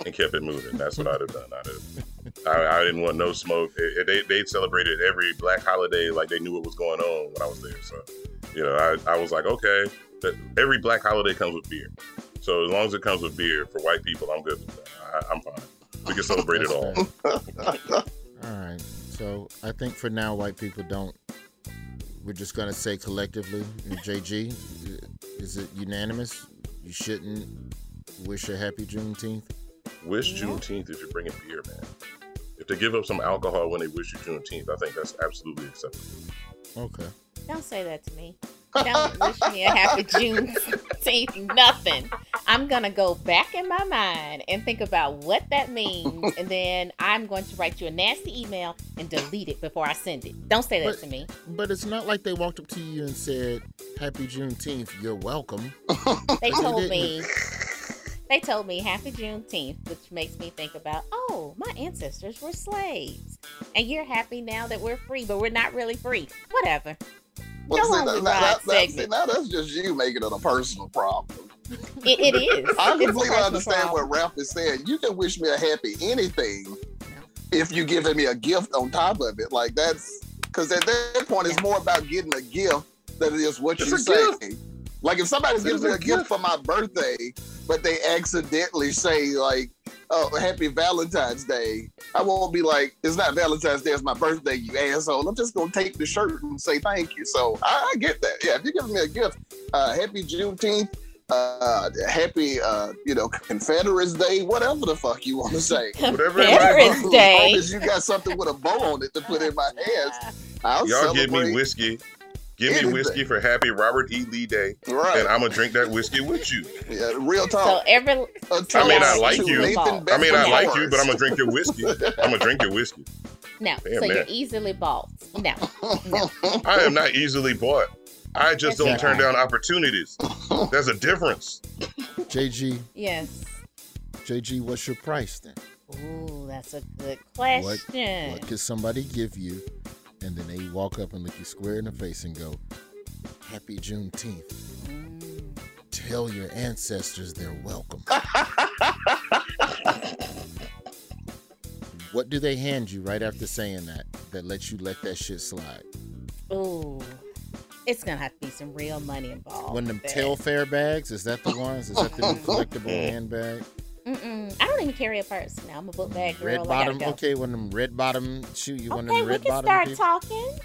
and kept it moving. That's what I'd have done. I'd have, I, I didn't want no smoke. It, it, they, they celebrated every black holiday like they knew what was going on when I was there. So, you know, I, I was like, okay, but every black holiday comes with beer. So as long as it comes with beer for white people, I'm good with that. I, I'm fine. We can celebrate it all. All right. So I think for now, white people don't. We're just gonna say collectively, JG, is it unanimous? You shouldn't wish a happy Juneteenth. Wish Juneteenth if you're bringing beer, man. If they give up some alcohol when they wish you Juneteenth, I think that's absolutely acceptable. Okay. Don't say that to me. Don't wish me a happy Juneteenth. Nothing. I'm gonna go back in my mind and think about what that means, and then I'm going to write you a nasty email and delete it before I send it. Don't say that But- to me. But it's not like they walked up to you and said, "Happy Juneteenth, you're welcome." They told didn't. me. They told me happy Juneteenth, which makes me think about, oh, my ancestors were slaves. And you're happy now that we're free, but we're not really free. Whatever. Well, Go see, on that- that- that- see, now that's just you making it a personal problem. It, it is. I It's completely understand problem. what Ralph is saying. You can wish me a happy anything if you're giving me a gift on top of it. Like that's because at that point it's more about getting a gift than it is what It's you a say. Like if somebody It's gives me a a gift gift. for my birthday, but they accidentally say like, "Oh, Happy Valentine's Day," I won't be like, "It's not Valentine's Day, it's my birthday, you asshole." I'm just gonna take the shirt and say thank you. So I, I get that. Yeah, if you're giving me a gift, uh, Happy Juneteenth, uh, Happy, uh, you know, Confederates Day, whatever the fuck you want to say. Whatever Confederates Day. As long as you got something with a bow on it to put in my hands, I'll Y'all give celebrate. me whiskey. Give me whiskey for Happy Robert E. Lee Day, Right. and I'm gonna drink that whiskey with you. Yeah, real So talk. every A I may toast not like you. I may not like you, but I'm gonna drink your whiskey. I'm gonna drink your whiskey. no, Damn, so you're easily bought. No, no. I am not easily bought. I just That's don't turn right. down opportunities. There's a difference. JG, Yes. JG, what's your price then? Ooh, that's a good What, question. what could somebody give you, and then they walk up and look you square in the face and go, "Happy Juneteenth." Tell your ancestors they're welcome. what do they hand you right after saying that that lets you let that shit slide? Ooh, it's gonna have to be some real money involved. One of them with Telfar bags? Is that the ones? Is that the new collectible handbag? Mm-mm. I don't even carry a purse. Now I'm a book bag girl. Red bottom. go. Okay, one of them red bottom shoe. You one of Okay, them we can start people? talking.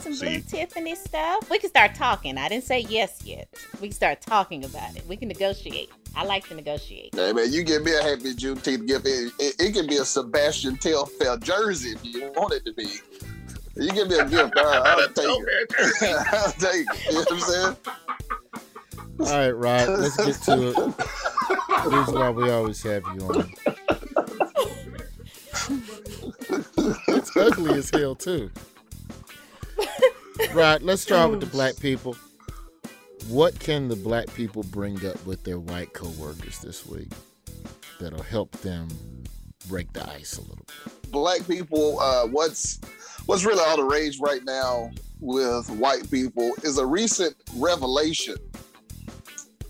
Some blue See? Tiffany stuff. We can start talking. I didn't say yes yet. We can start talking about it. We can negotiate. I like to negotiate. Hey man, you give me a happy Juneteenth gift. It, it, it can be a Sebastian Telfair jersey if you want it to be. You give me a gift, uh, I'll take it. I'll take it. You know what I'm saying? All right, Rod. Let's get to it. This is why we always have you on. it's ugly as hell too. Rod, let's start with the black people. What can the black people bring up with their white coworkers this week that'll help them break the ice a little bit? Black people, uh, what's what's really all the rage right now with white people is a recent revelation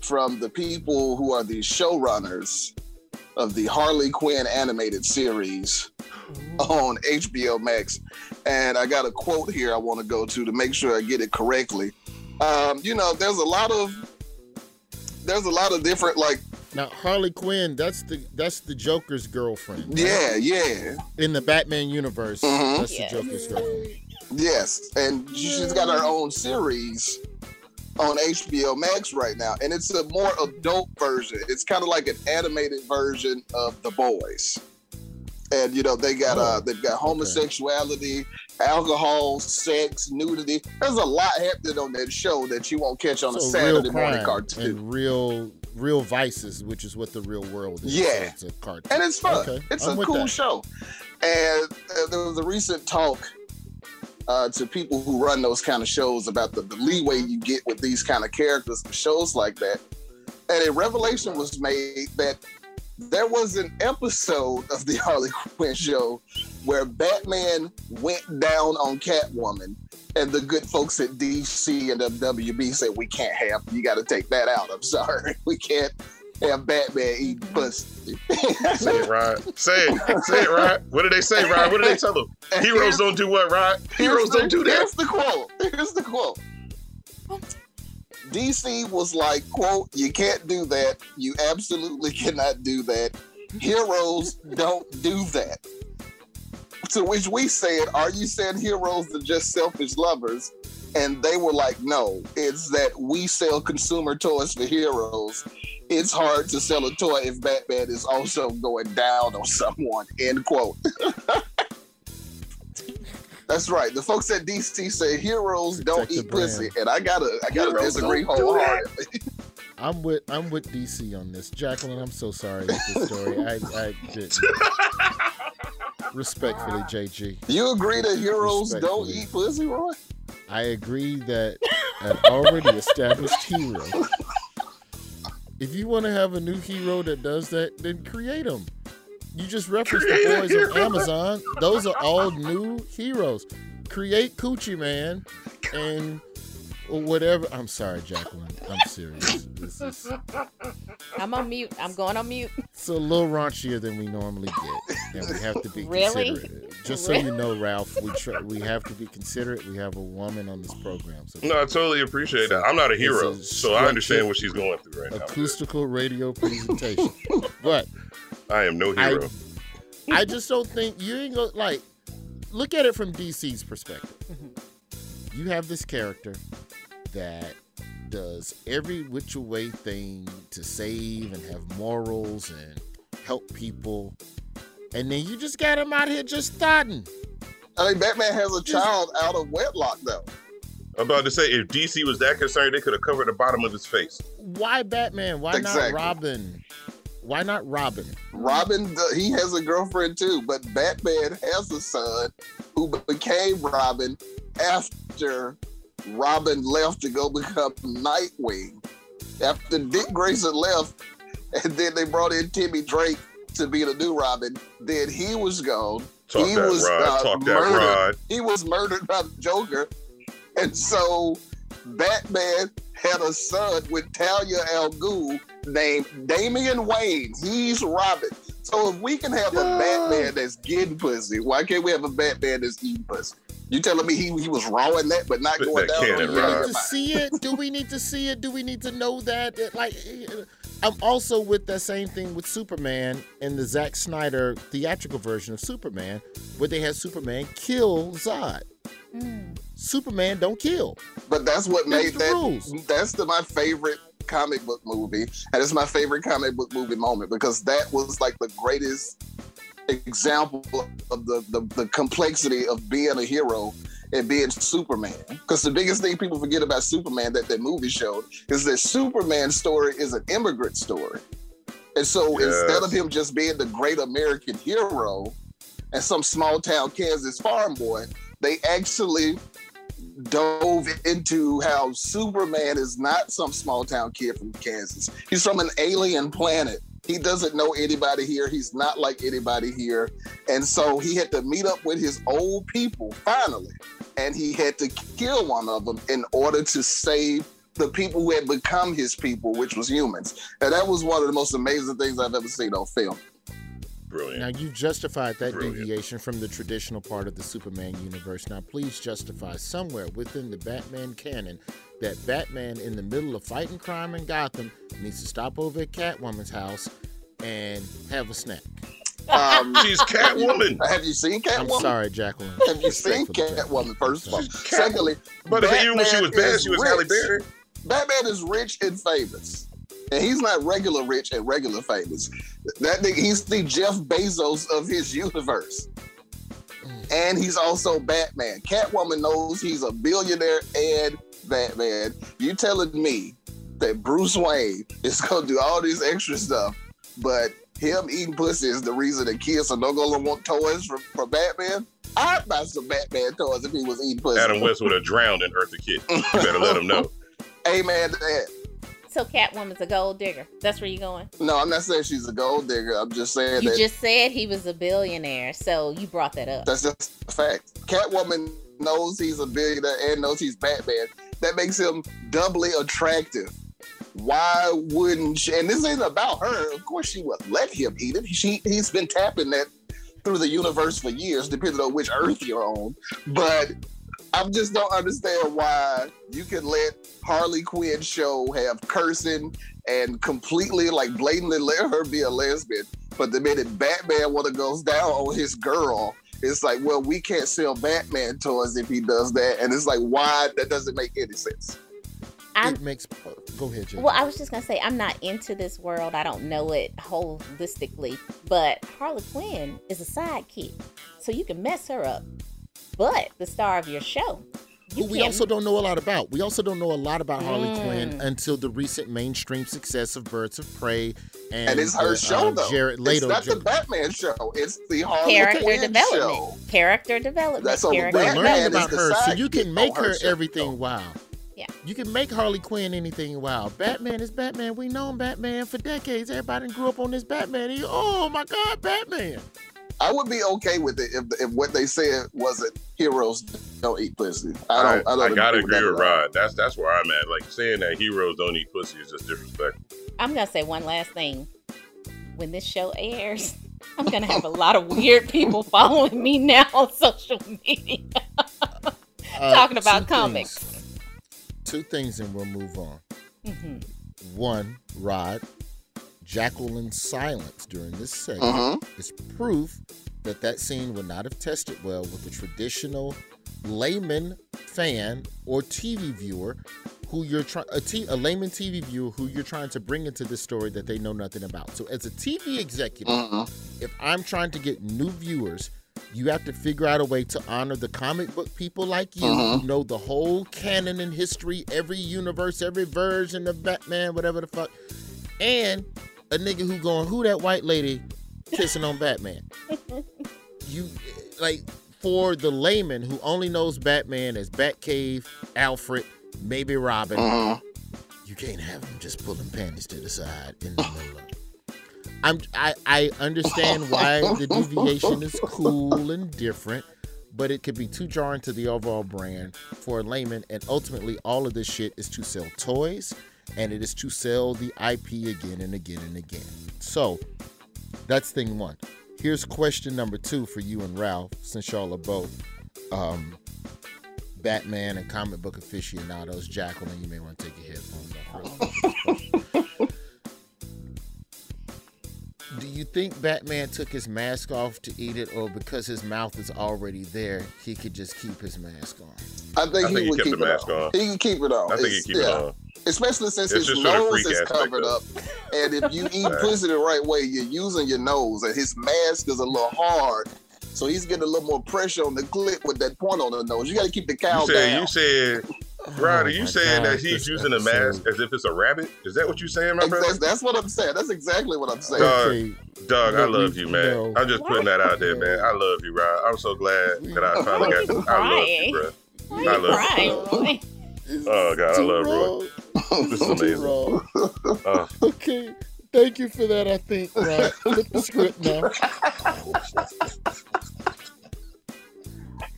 from the people who are the showrunners of the Harley Quinn animated series on HBO Max. And I got a quote here I want to go to to make sure I get it correctly. Um, you know, there's a lot of there's a lot of different like Now Harley Quinn, that's the that's the Joker's girlfriend. right? Yeah, yeah. In the Batman universe, Mhm. that's Yes. the Joker's girlfriend. Yes, and she's got her own series on HBO Max right now, and it's a more adult version. It's kind of like an animated version of The Boys. And you know they got uh they've got homosexuality, alcohol, sex, nudity. There's a lot happening on that show that you won't catch on a Saturday morning cartoon. and real real vices, which is what the real world is. Yeah. So it's a cartoon. and it's fun. Okay, It's I'm a cool that. show. And uh, there was a recent talk uh, to people who run those kind of shows about the, the leeway you get with these kind of characters shows like that. And a revelation was made that there was an episode of the Harley Quinn show where Batman went down on Catwoman, and the good folks at DC and WB said, "We can't have. You got to take that out. I'm sorry, we can't have Batman eating mm-hmm. pussy." Say it, Rod. Say it. Say it, Rod. What did they say, Rod? What did they tell them? Heroes don't do what, Rod? Heroes the- don't do that. Here's the quote. Here's the quote. DC was like, quote, you can't do that. You absolutely cannot do that. Heroes don't do that. To which we said, Are you saying heroes are just selfish lovers? And they were like, No, it's that we sell consumer toys for heroes. It's hard to sell a toy if Batman is also going down on someone. End quote. That's right. The folks at DC say heroes don't the eat pussy, and I gotta, I gotta Heroes disagree don't do that. wholeheartedly. I'm with I'm with DC on this. Jacqueline, I'm so sorry with this story. I, I didn't. Respectfully, JG. You agree that heroes don't eat pussy, Roy? I agree that an already established hero. If you want to have a new hero that does that, then create them. You just referenced the boys on Amazon. Those are all new heroes. Create Coochie Man and whatever. I'm sorry, Jacqueline. I'm serious. This is I'm on mute. I'm going on mute. it's a little raunchier than we normally get, and we have to be Really? considerate. Just so you know, Ralph, we try, we have to be considerate. We have a woman on this program, so No, I totally appreciate that. I'm not a hero, so I understand what she's going through right now. acoustical radio presentation. but I am no hero. I, I just don't think you ain't gonna like look at it from DC's perspective. Mm-hmm. You have this character that does every which way thing to save and have morals and help people, and then you just got him out here just starting. I mean, Batman has a child out of wedlock, though. I'm about to say, if DC was that concerned, they could have covered the bottom of his face. Why Batman? Why Exactly. not Robin? Why not Robin? Robin, he has a girlfriend too, but Batman has a son who became Robin after Robin left to go become Nightwing. After Dick Grayson left, and then they brought in Timmy Drake to be the new Robin, then he was gone. Talk he that was uh, rod, that murdered. rod. He was murdered by the Joker, and so Batman had a son with Talia al Ghul named Damian Wayne. He's Robin. So if we can have a Batman that's getting pussy, why can't we have a Batman that's eating pussy? You telling me he, he was raw in that, but not Spit going that down cannon, Do we you? need to see it? Do we need to see it? Do we need to know that? That, Like, I'm also with that same thing with Superman in the Zack Snyder theatrical version of Superman, where they had Superman kill Zod. Superman don't kill. But that's what That's made the that. rules. That's the, my favorite comic book movie, and it's my favorite comic book movie moment because that was like the greatest example of the the, the complexity of being a hero and being Superman. Because the biggest thing people forget about Superman that that movie showed is that Superman's story is an immigrant story, and so Yes. instead of him just being the great American hero and some small town Kansas farm boy, they actually dove into how Superman is not some small town kid from Kansas. He's from an alien planet. He doesn't know anybody here. He's not like anybody here. And so he had to meet up with his old people finally. And he had to kill one of them in order to save the people who had become his people, which was humans. And that was one of the most amazing things I've ever seen on film. Brilliant. Now you've justified that Brilliant. deviation from the traditional part of the Superman universe. Now please justify somewhere within the Batman canon that Batman, in the middle of fighting crime in Gotham, needs to stop over at Catwoman's house and have a snack. Um, She's Catwoman. Have you seen Catwoman? I'm sorry, Jacqueline. Have you seen Catwoman? First of all, secondly, But even when she was bad, she was Halle rich. Berry. Batman is rich and famous, and he's not regular rich and regular famous. That nigga, he's the Jeff Bezos of his universe, and he's also Batman. Catwoman knows he's a billionaire and Batman. You telling me that Bruce Wayne is gonna do all this extra stuff, but him eating pussy is the reason that kids are no gonna want toys from, from Batman? I'd buy some Batman toys if he was eating pussy. Adam West would have drowned in Eartha Kitt. You better let him know. Amen to that. So Catwoman's a gold digger. That's where you going? No, I'm not saying she's a gold digger. I'm just saying You that just said he was a billionaire, so you brought that up. that's just a fact. Catwoman knows he's a billionaire and knows he's Batman. That makes him doubly attractive. Why wouldn't she? And this ain't about her. Of course, she would let him eat it. She he's been tapping that through the universe for years, depending on which Earth you're on. But I just don't understand why you can let Harley Quinn show have cursing and completely like blatantly let her be a lesbian. But the minute Batman want to goes down on his girl, it's like, well, we can't sell Batman toys if he does that. And it's like, why? That doesn't make any sense. It makes. Go ahead, Jay. Well, I was just gonna say I'm not into this world. I don't know it holistically, but Harley Quinn is a sidekick, so you can mess her up. But the star of your show, who we also don't know a lot about. We also don't know a lot about Harley Mm. Quinn until the recent mainstream success of Birds of Prey and, And, it's her the, show, uh, though. Jared it's Leto. not the Batman show. It's the Harley character Quinn development, show. character development, That's so character we Batman learned is about her, so you can make her her show. everything wow. Yeah. You can make Harley Quinn anything wow. Batman is Batman. We known Batman for decades. Everybody grew up on this Batman. And you, oh my God, Batman. I would be okay with it if, if what they said wasn't heroes don't eat pussy. I don't. I, I, don't gotta agree with at all. Rod. That's that's where I'm at. Like saying that heroes don't eat pussy is just disrespectful. I'm gonna say one last thing. When this show airs, I'm gonna have a lot of weird people following me now on social media, Uh, talking about comics. things. Two things, and we'll move on. hmm One, Rod, Jacqueline's silence during this segment Mhm. is proof that that scene would not have tested well with the traditional layman fan or TV viewer who you're trying a, t- a layman TV viewer who you're trying to bring into this story that they know nothing about. So as a TV executive, Mhm. if I'm trying to get new viewers, you have to figure out a way to honor the comic book people like you Mhm. who know the whole canon and history, every universe, every version of Batman, whatever the fuck, and a nigga who going, who that white lady kissing on Batman? You like for the layman who only knows Batman as Batcave, Alfred, maybe Robin. Mhm. You can't have him just pulling panties to the side in the middle of. I'm I, I understand why the deviation is cool and different, but it could be too jarring to the overall brand for a layman. And ultimately, all of this shit is to sell toys, and it is to sell the IP again and again and again. So that's thing one. Here's question number two for you and Ralph, since y'all are both um, Batman and comic book aficionados. Jacqueline, you may want to take your headphones off. Do you think Batman took his mask off to eat it, or because his mouth is already there, he could just keep his mask on? I think I he think he would kept keep the mask on. on. He can keep it on. I think he It's- keep it on. Especially since It's his just for the nose is covered up. And if you eat pussy the right way, you're using your nose, and his mask is a little hard. So he's getting a little more pressure on the clip with that point on the nose. You got to keep the cow You said down. you said Rod, are you Oh saying God, that he's this using a mask as if it's a rabbit? Is that what you're saying, my brother? That's, that's what I'm saying. That's exactly what I'm saying. Dog, Okay, dog, I love you, man. no. I'm just putting that out there, man. I love you, Rod. I'm so glad that I finally got to. I love you, bro. Why I love you you. crying, Roy? Oh God, I love Roy. This is amazing. Too. Uh, Okay, thank you for that. I think. Right, flip the script now.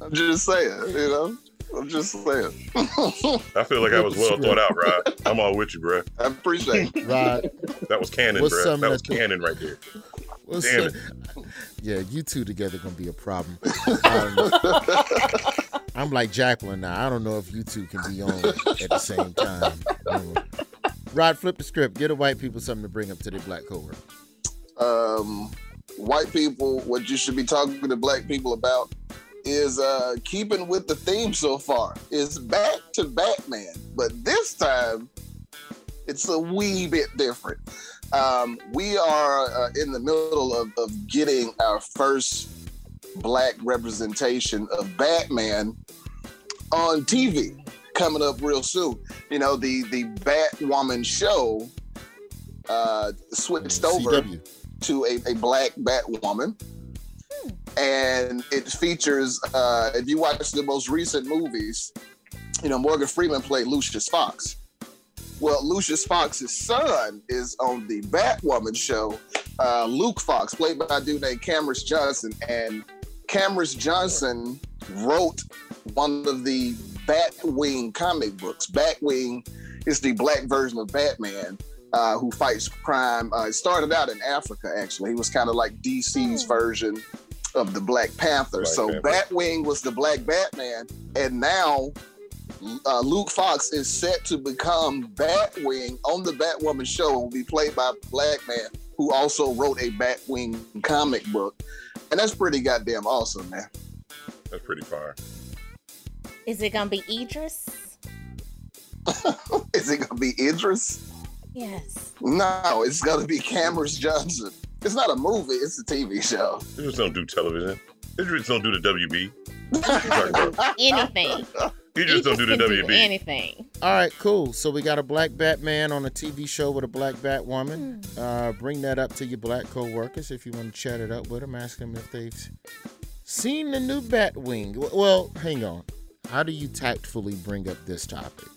I'm just saying, you know. I'm just saying. I feel like I was well thought out, Rod. I'm all with you, bro. I appreciate it. Rod, That was canon, What's bro. That was the- canon right there. what's Damn some, Yeah, you two together gonna be a problem. Um, I'm like Jacqueline now. I don't know if you two can be on at the same time. Um, Rod, flip the script. Get the white people something to bring up to their black coworker. um, white people, what you should be talking to black people about is uh, keeping with the theme so far. Is back to Batman, but this time it's a wee bit different. Um, we are uh, in the middle of, of getting our first black representation of Batman on TV coming up real soon. You know, the the Batwoman show uh, switched over CW. to a, a black Batwoman. And it features, uh, if you watch the most recent movies, you know, Morgan Freeman played Lucius Fox. Well, Lucius Fox's son is on the Batwoman show, uh, Luke Fox, played by a dude named Camrus Johnson. And Camrus Johnson wrote one of the Batwing comic books. Batwing is the black version of Batman uh, who fights crime. Uh, it started out in Africa, actually. He was kind of like DC's version of the Black Panther. Black so Panther. Batwing was the Black Batman, and now uh, Luke Fox is set to become Batwing on the Batwoman show. and Will be played by a black man who also wrote a Batwing comic book, and that's pretty goddamn awesome, man. That's pretty fire. Is it gonna be Idris? Is it gonna be Idris? Yes. No, it's gonna be Camrus Johnson. It's not a movie; it's a TV show. They just don't do television. They just don't do the WB. Anything. You just don't do the Idris can WB. anything. All right, cool. So we got a black Batman on a TV show with a black Batwoman. Uh, bring that up to your black co-workers if you want to chat it up with them. Ask them if they've seen the new Batwing. Well, hang on. How do you tactfully bring up this topic?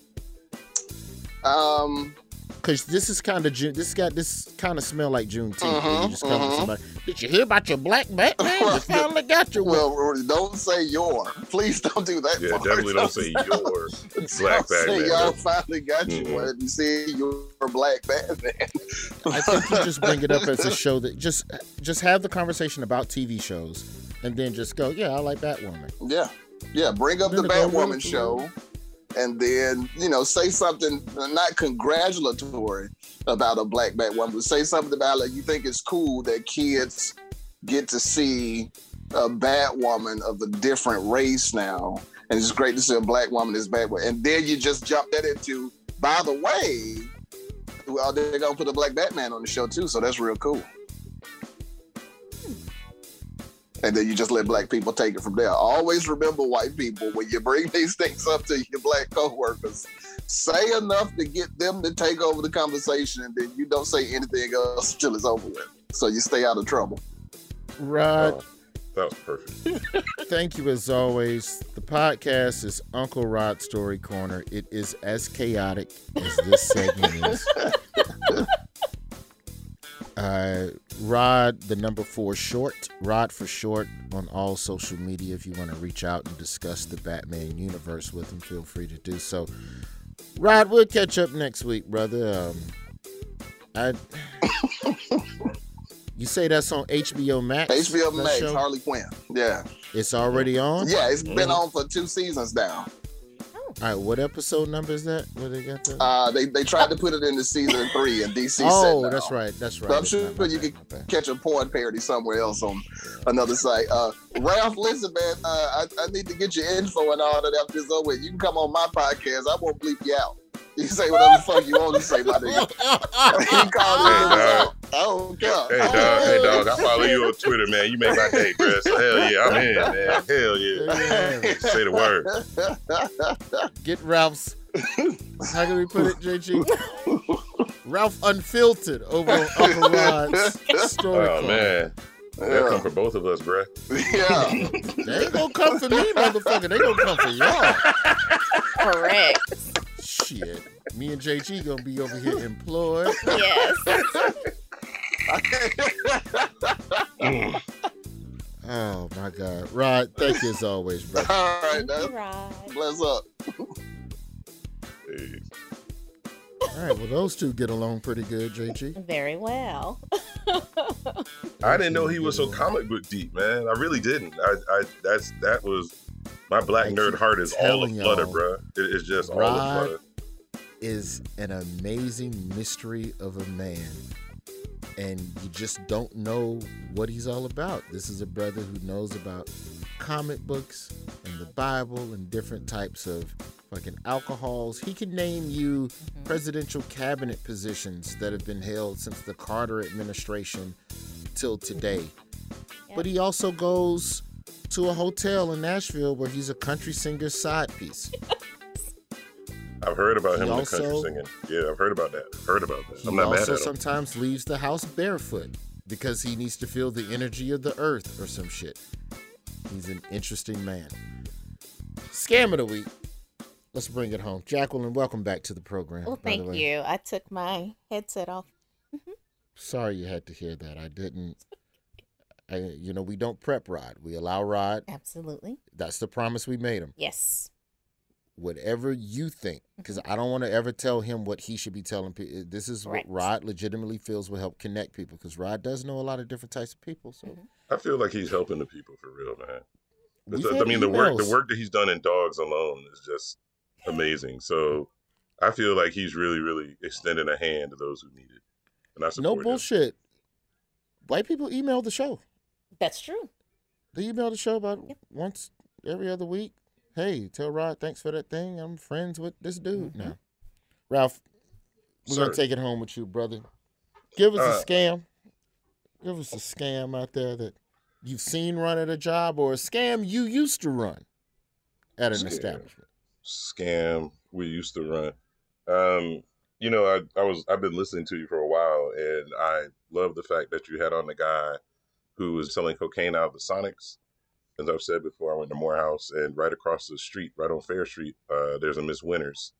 Um, because this is kind of June. This got this kind of smell like Juneteenth. where Uh-huh, you just come uh-huh. somebody. Did you hear about your black Batman? You finally got your one. well, don't say your. Please don't do that. Yeah, part. definitely don't say your black Don't say Batman. y'all finally got you Mhm. one. You see your black Batman. I think you just bring it up as a show that just just have the conversation about TV shows, and then just go, yeah, I like Batwoman. Yeah, yeah. Bring up the Then to Batwoman with- show, and then you know say something not congratulatory about a black Batwoman, but say something about like you think it's cool that kids get to see a Batwoman of a different race now, and it's great to see a black woman as Batwoman. And then you just jump that into, by the way, well, they're gonna put a black Batman on the show too, so that's real cool. And then you just let black people take it from there. Always remember, white people, when you bring these things up to your black coworkers, say enough to get them to take over the conversation, and then you don't say anything else until it's over with, so you stay out of trouble. Rod, oh, That was perfect. thank you as always. The podcast is Uncle Rod Story Corner. It is as chaotic as this segment is. Uh, Rod, the number four short, Rod for short on all social media. If you want to reach out and discuss the Batman universe with him, feel free to do so. Rod, we'll catch up next week, brother. Um, I, you say that's on HBO Max? HBO Max, show? Harley Quinn. Yeah, It's already on. yeah, it's been Mhm. on for two seasons now. All right, what episode number is that? Where they got that? Uh, they they tried to put it into season three, and DC oh, no. that's right. That's right. But I'm sure you bad, can catch a porn parody somewhere else on another site. Uh, Ralph, listen, man, uh, I, I need to get your info and all that after this over. You can come on my podcast. I won't bleep you out. You say whatever the fuck you want to say, my nigga. you call Hey, me dog. I don't care. Hey dog, hey dog, I follow you on Twitter, man. You make my day, bro. So hell yeah, I'm in, man. Hell yeah. Say the word. Get Ralph's. How can we put it, JG? Ralph Unfiltered over on Uncle Rod's story. Oh Corner. man. That come for both of us, bruh. Yeah. They ain't gonna come for me, motherfucker. They gonna come for y'all. Correct. Shit. Me and JG gonna be over here employed. Yes. Oh my God, Rod. Thank you as always, bro. All right, Thank you. Rod. Bless up. Hey. All right, well those two get along pretty good, JG. Very well. I didn't know he was so comic book deep, man. I really didn't. I, I that's that was my black I nerd heart is all telling aflutter, y'all, bro. It's just all Rod aflutter. Is an amazing mystery of a man. And you just don't know what he's all about. This is a brother who knows about comic books and the Bible and different types of fucking alcohols. He can name you mm-hmm. presidential cabinet positions that have been held since the Carter administration till today. But he also goes to a hotel in Nashville where he's a country singer's side piece. I've heard about He him in the country singing. Yeah, I've heard about that. I've Heard about that. He I'm not mad also at him. sometimes leaves the house barefoot because he needs to feel the energy of the earth or some shit. He's an interesting man. Scam of the week. Let's bring it home. Jacqueline, welcome back to the program. Well, thank you. I took my headset off. Mm-hmm. Sorry you had to hear that. I didn't. I, you know, we don't prep Rod. We allow Rod. Absolutely. That's the promise we made him. Yes. Whatever you think, because mm-hmm. I don't want to ever tell him what he should be telling people. Eh, this is Correct. what Rod legitimately feels will help connect people, because Rod does know a lot of different types of people. So mm-hmm. I feel like he's helping the people for real, man. I had mean, the work the work that he's done in Dogs Alone is just amazing. So I feel like he's really, really extending a hand to those who need it, and I no support him. bullshit. White people email the show. That's true. They email the show about once every other week. Hey, tell Rod thanks for that thing. I'm friends with this dude now. Ralph, we're gonna take it home with you, brother. Give us Uh, a scam. Give us a scam out there that you've seen run at a job or a scam you used to run at an Scam. establishment. scam we used to run. Um, you know, I, I was I've been listening to you for a while, and I love the fact that you had on the guy who was selling cocaine out of the Sonics. As I've said before, I went to Morehouse, and right across the street, right on Fair Street, uh, there's a Miss Winters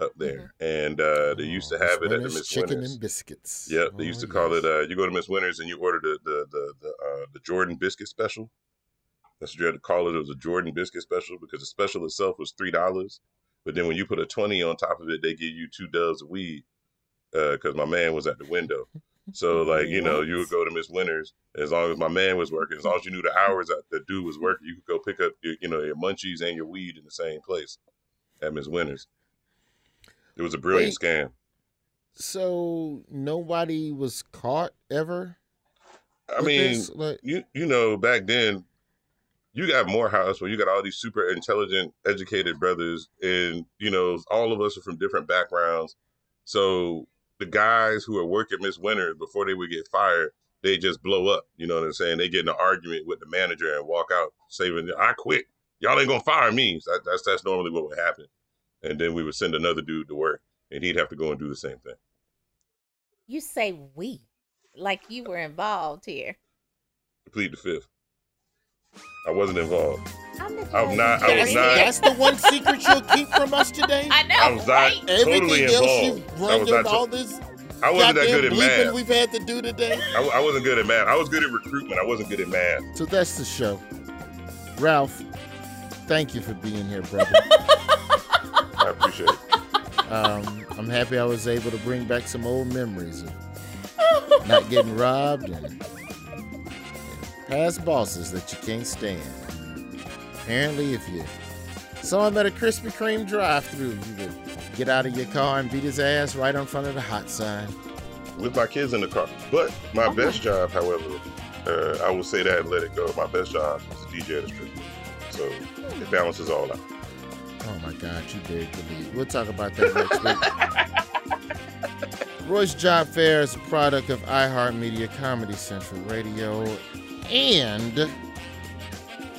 up there, and uh, they used to have it at the Oh, Winners Miss chicken Winters. and biscuits. Yep, they Oh, used to call yes. it. Uh, you go to Miss Winters and you order the the the the, uh, the Jordan biscuit special. That's what you had to call it. It was a Jordan biscuit special because the special itself was three dollars, but then when you put a twenty on top of it, they give you two doves of weed. Because my man was at the window, so like you know, you would go to Miss Winters as long as my man was working, as long as you knew the hours that the dude was working, you could go pick up your, you know your munchies and your weed in the same place at Miss Winters. It was a brilliant scam. So nobody was caught ever. I mean. Like- you you know, back then, you got Morehouse where you got all these super intelligent, educated brothers, and you know, all of us are from different backgrounds. So the guys who are working Miss Winters before they would get fired, they just blow up. You know what I'm saying? They get in an argument with the manager and walk out, saving. I quit. Y'all ain't gonna fire me. That, that's that's normally what would happen. And then we would send another dude to work, and he'd have to go and do the same thing. You say we, like you were involved here. Plead the fifth. I wasn't involved. I'm, I'm not. I was That's, not. that's the one secret you'll keep from us today. I know. I was not Everything totally else involved. you've I was not. all this I wasn't that good at math. we've had to do today. I, I wasn't good at math. I was good at recruitment. I wasn't good at math. So that's the show. Ralph, thank you for being here, brother. I appreciate it. Um, I'm happy I was able to bring back some old memories of not getting robbed and, and past bosses that you can't stand. Apparently, if you saw him at a Krispy Kreme drive-through, you could get out of your car and beat his ass right in front of the hot sign. With my kids in the car. But my best job, however, uh, I will say that and let it go. My best job was a DJ at a strip club. So it balances all out. Oh my God, you the lead. We'll talk about that next week. Roy's Job Fair is a product of iHeartMedia Comedy Central Radio and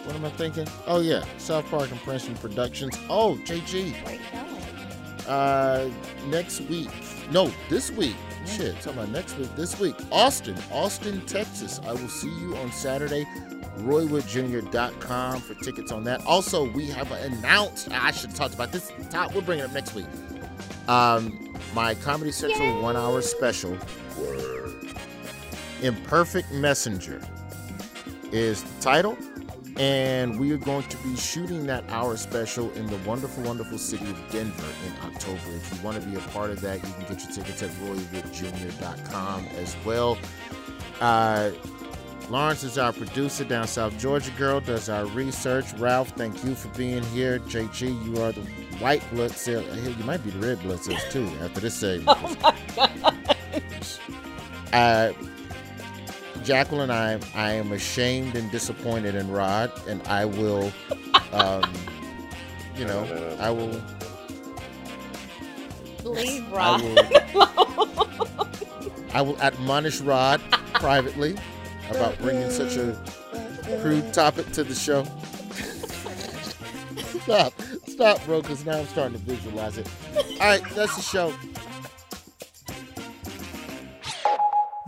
what am I thinking? Oh yeah, South Park Impression Productions. Oh, JG. Uh, next week. No, this week. Shit, talking about next week. This week, Austin, Austin, Texas. I will see you on Saturday. RoywoodJr.com for tickets on that. Also, we have announced. I should have talked about this. Top, we'll bring it up next week. Um, my Comedy Central one-hour special, "Imperfect Messenger," is the title, and we are going to be shooting that hour special in the wonderful, wonderful city of Denver in October. If you want to be a part of that, you can get your tickets at RoywoodJr.com as well. Uh, Lawrence is our producer down South Georgia girl, does our research. Ralph, thank you for being here. JG, you are the white blood cell. You might be the red blood cells too after this segment. Oh my gosh. Uh, Jacqueline, I I am ashamed and disappointed in Rod, and I will, um, you know, I will. Leave I Rod will, I will admonish Rod privately about bringing such a crude topic to the show. stop, stop, bro, because now I'm starting to visualize it. All right, that's the show.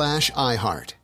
slash iHeart.